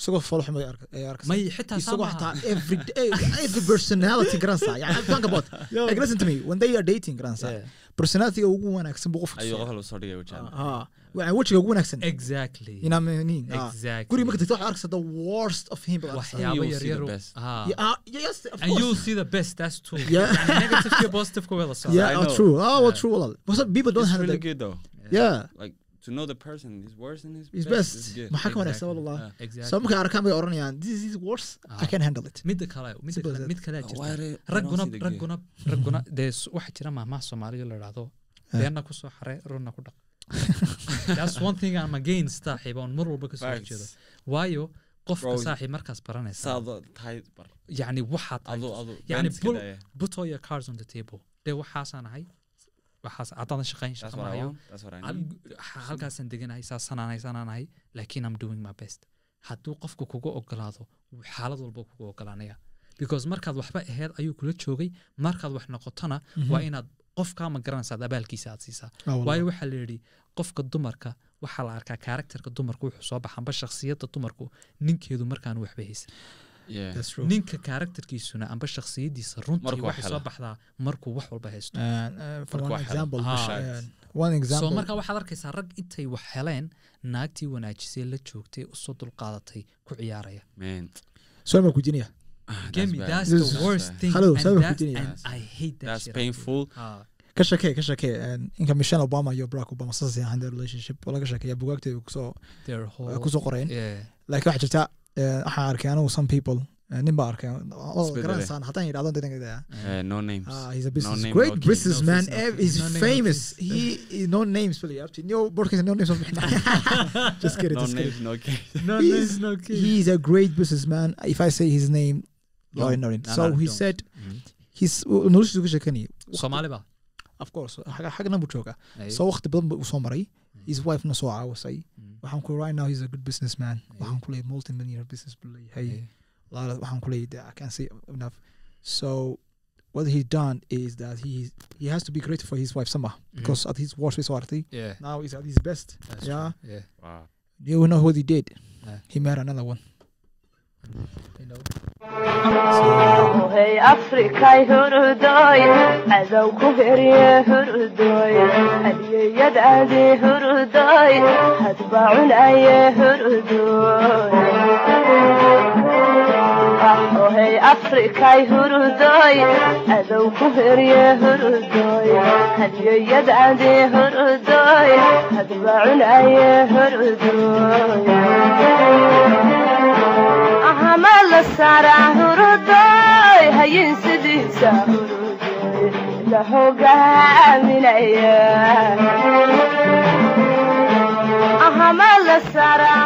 isagoo foloxum ay arka- ay arkaysaa may xitaa saa isagoo xataa every day every personality garanaysaa yani think about. *laughs* Like listen to me. When they are dating Yeah. personality ugu wanaagsan buu qofka ayuu qof la soo dhigay wajahada Ah, waa wejiga ugu wanaagsan. Exactly. You know what I mean? Ah. Exactly. guriga marka waxaad arkaysaa the worst of him. Waxyaabo You yaryar best. ah. Yeah, ah, yes of and course. you'll see the best that's true. Yeah. yani negative iyo positive ku wada socda yeah true. Oh true people don't have really good though. Yeah. Like to know the person is worse than his is best, maxaa ka wanaagsan Exactly. wallah Yeah. exactly. So markay arkaan bay oranayaan this is worse. I can handle it. Midda kale midda kale mid kale Oh, why jirta ragguna ragguna ragguna dee *laughs* waxaa jira mahmaha soomaaliya la idhaahdo beenna ku soo xare runna ku dhaq *laughs* that's one thing I'm against saaxiib on mar walba ka soo horjeedo waayo qofka saaxiib markaas baranaysa saado tahay bar yacni waxaad yani put all your cards on the table. Dee waxaasaan ahay waxaas haddaadan shaqayn that's shaqa what I maayo want. That's what I Hal- need. ha- halkaasaan deganahay saasaan ahay saanaan ahay laakiin I'm doing my best. Hadduu qofku kuga ogolaado wuu xaalad walba kuga ogolaanaya. Because markaad waxba aheyd ayuu kula joogay markaad wax noqotona waa inaad qofkaa ma garanaysaad abaalkiisa aad siisaa. Ah, waayo waxaa la yidhi qofka dumarka waxaa la arkaa karakterka dumarku wuxuu soo baxa amba shakhsiyadda dumarku ninkeedu markaan waxba haysan ninka karakterkiisuna amba shakhsiyadiisa runtii waxay soo baxdaa markuu wax walba haysto. Uh, Ah. uh, one so example. marka waxaad arkaysaa rag intay wax heleen naagtii wanaajisay la joogtay u soo dulqaadatay ku ciyaaraya. Actually. Ah, ka shakee ka shakee and inka michelle obama iyo barack obama saas ay ahaan their relationship. Laga sheekeeya bugaagteeda ku soo qoreen. Laakiin waxaa jirta waxaan arkay anigu some people Eh, nin baa arkay oo Isbedele. garanaysan haddaan yidhahdo dadin Eh, no names Ah, he's a business name, great no case. businessman. No face, no ev- case. he's No name, no famous. case. he, he no names really. Actually, no broadcast, no names. just kidding. no just kidding. names no case no He's- no He's a great businessman. If I say his name, you already know it. No, So no, he don't. said, he's noloshiisa ku sheekanayay. soomaali ba Of course, xagga xaggana buu joogaa. Ay. So waqti badan buu u soo maray. His wife-na soo caawisay. Mm. Waxaan ku right now he's a good businessman. Waxaan ku leeyahay multi-millionaire business buu leeyahay. Ay. A lot of waxaan ku leeyahay I can't say enough. So what he done is that he he has to be grateful for his wife Sama mm-hmm. because at his worst way soo yeah Now he's at his best. that's yeah. true. yeah wow You know what he did? Yeah. He made another one. هي أفريقيا هردوي أذو كبري هردوي أدي يد أدي هردوي هتبع الأي هردوي. هي أفريقيا هردوي أذو كبري هردوي أدي يد أدي هردوي هتبع الأي هردوي. La saaraa hurudoy hayin sidiisa hurudoy la hogaaminaya ahama la saaraa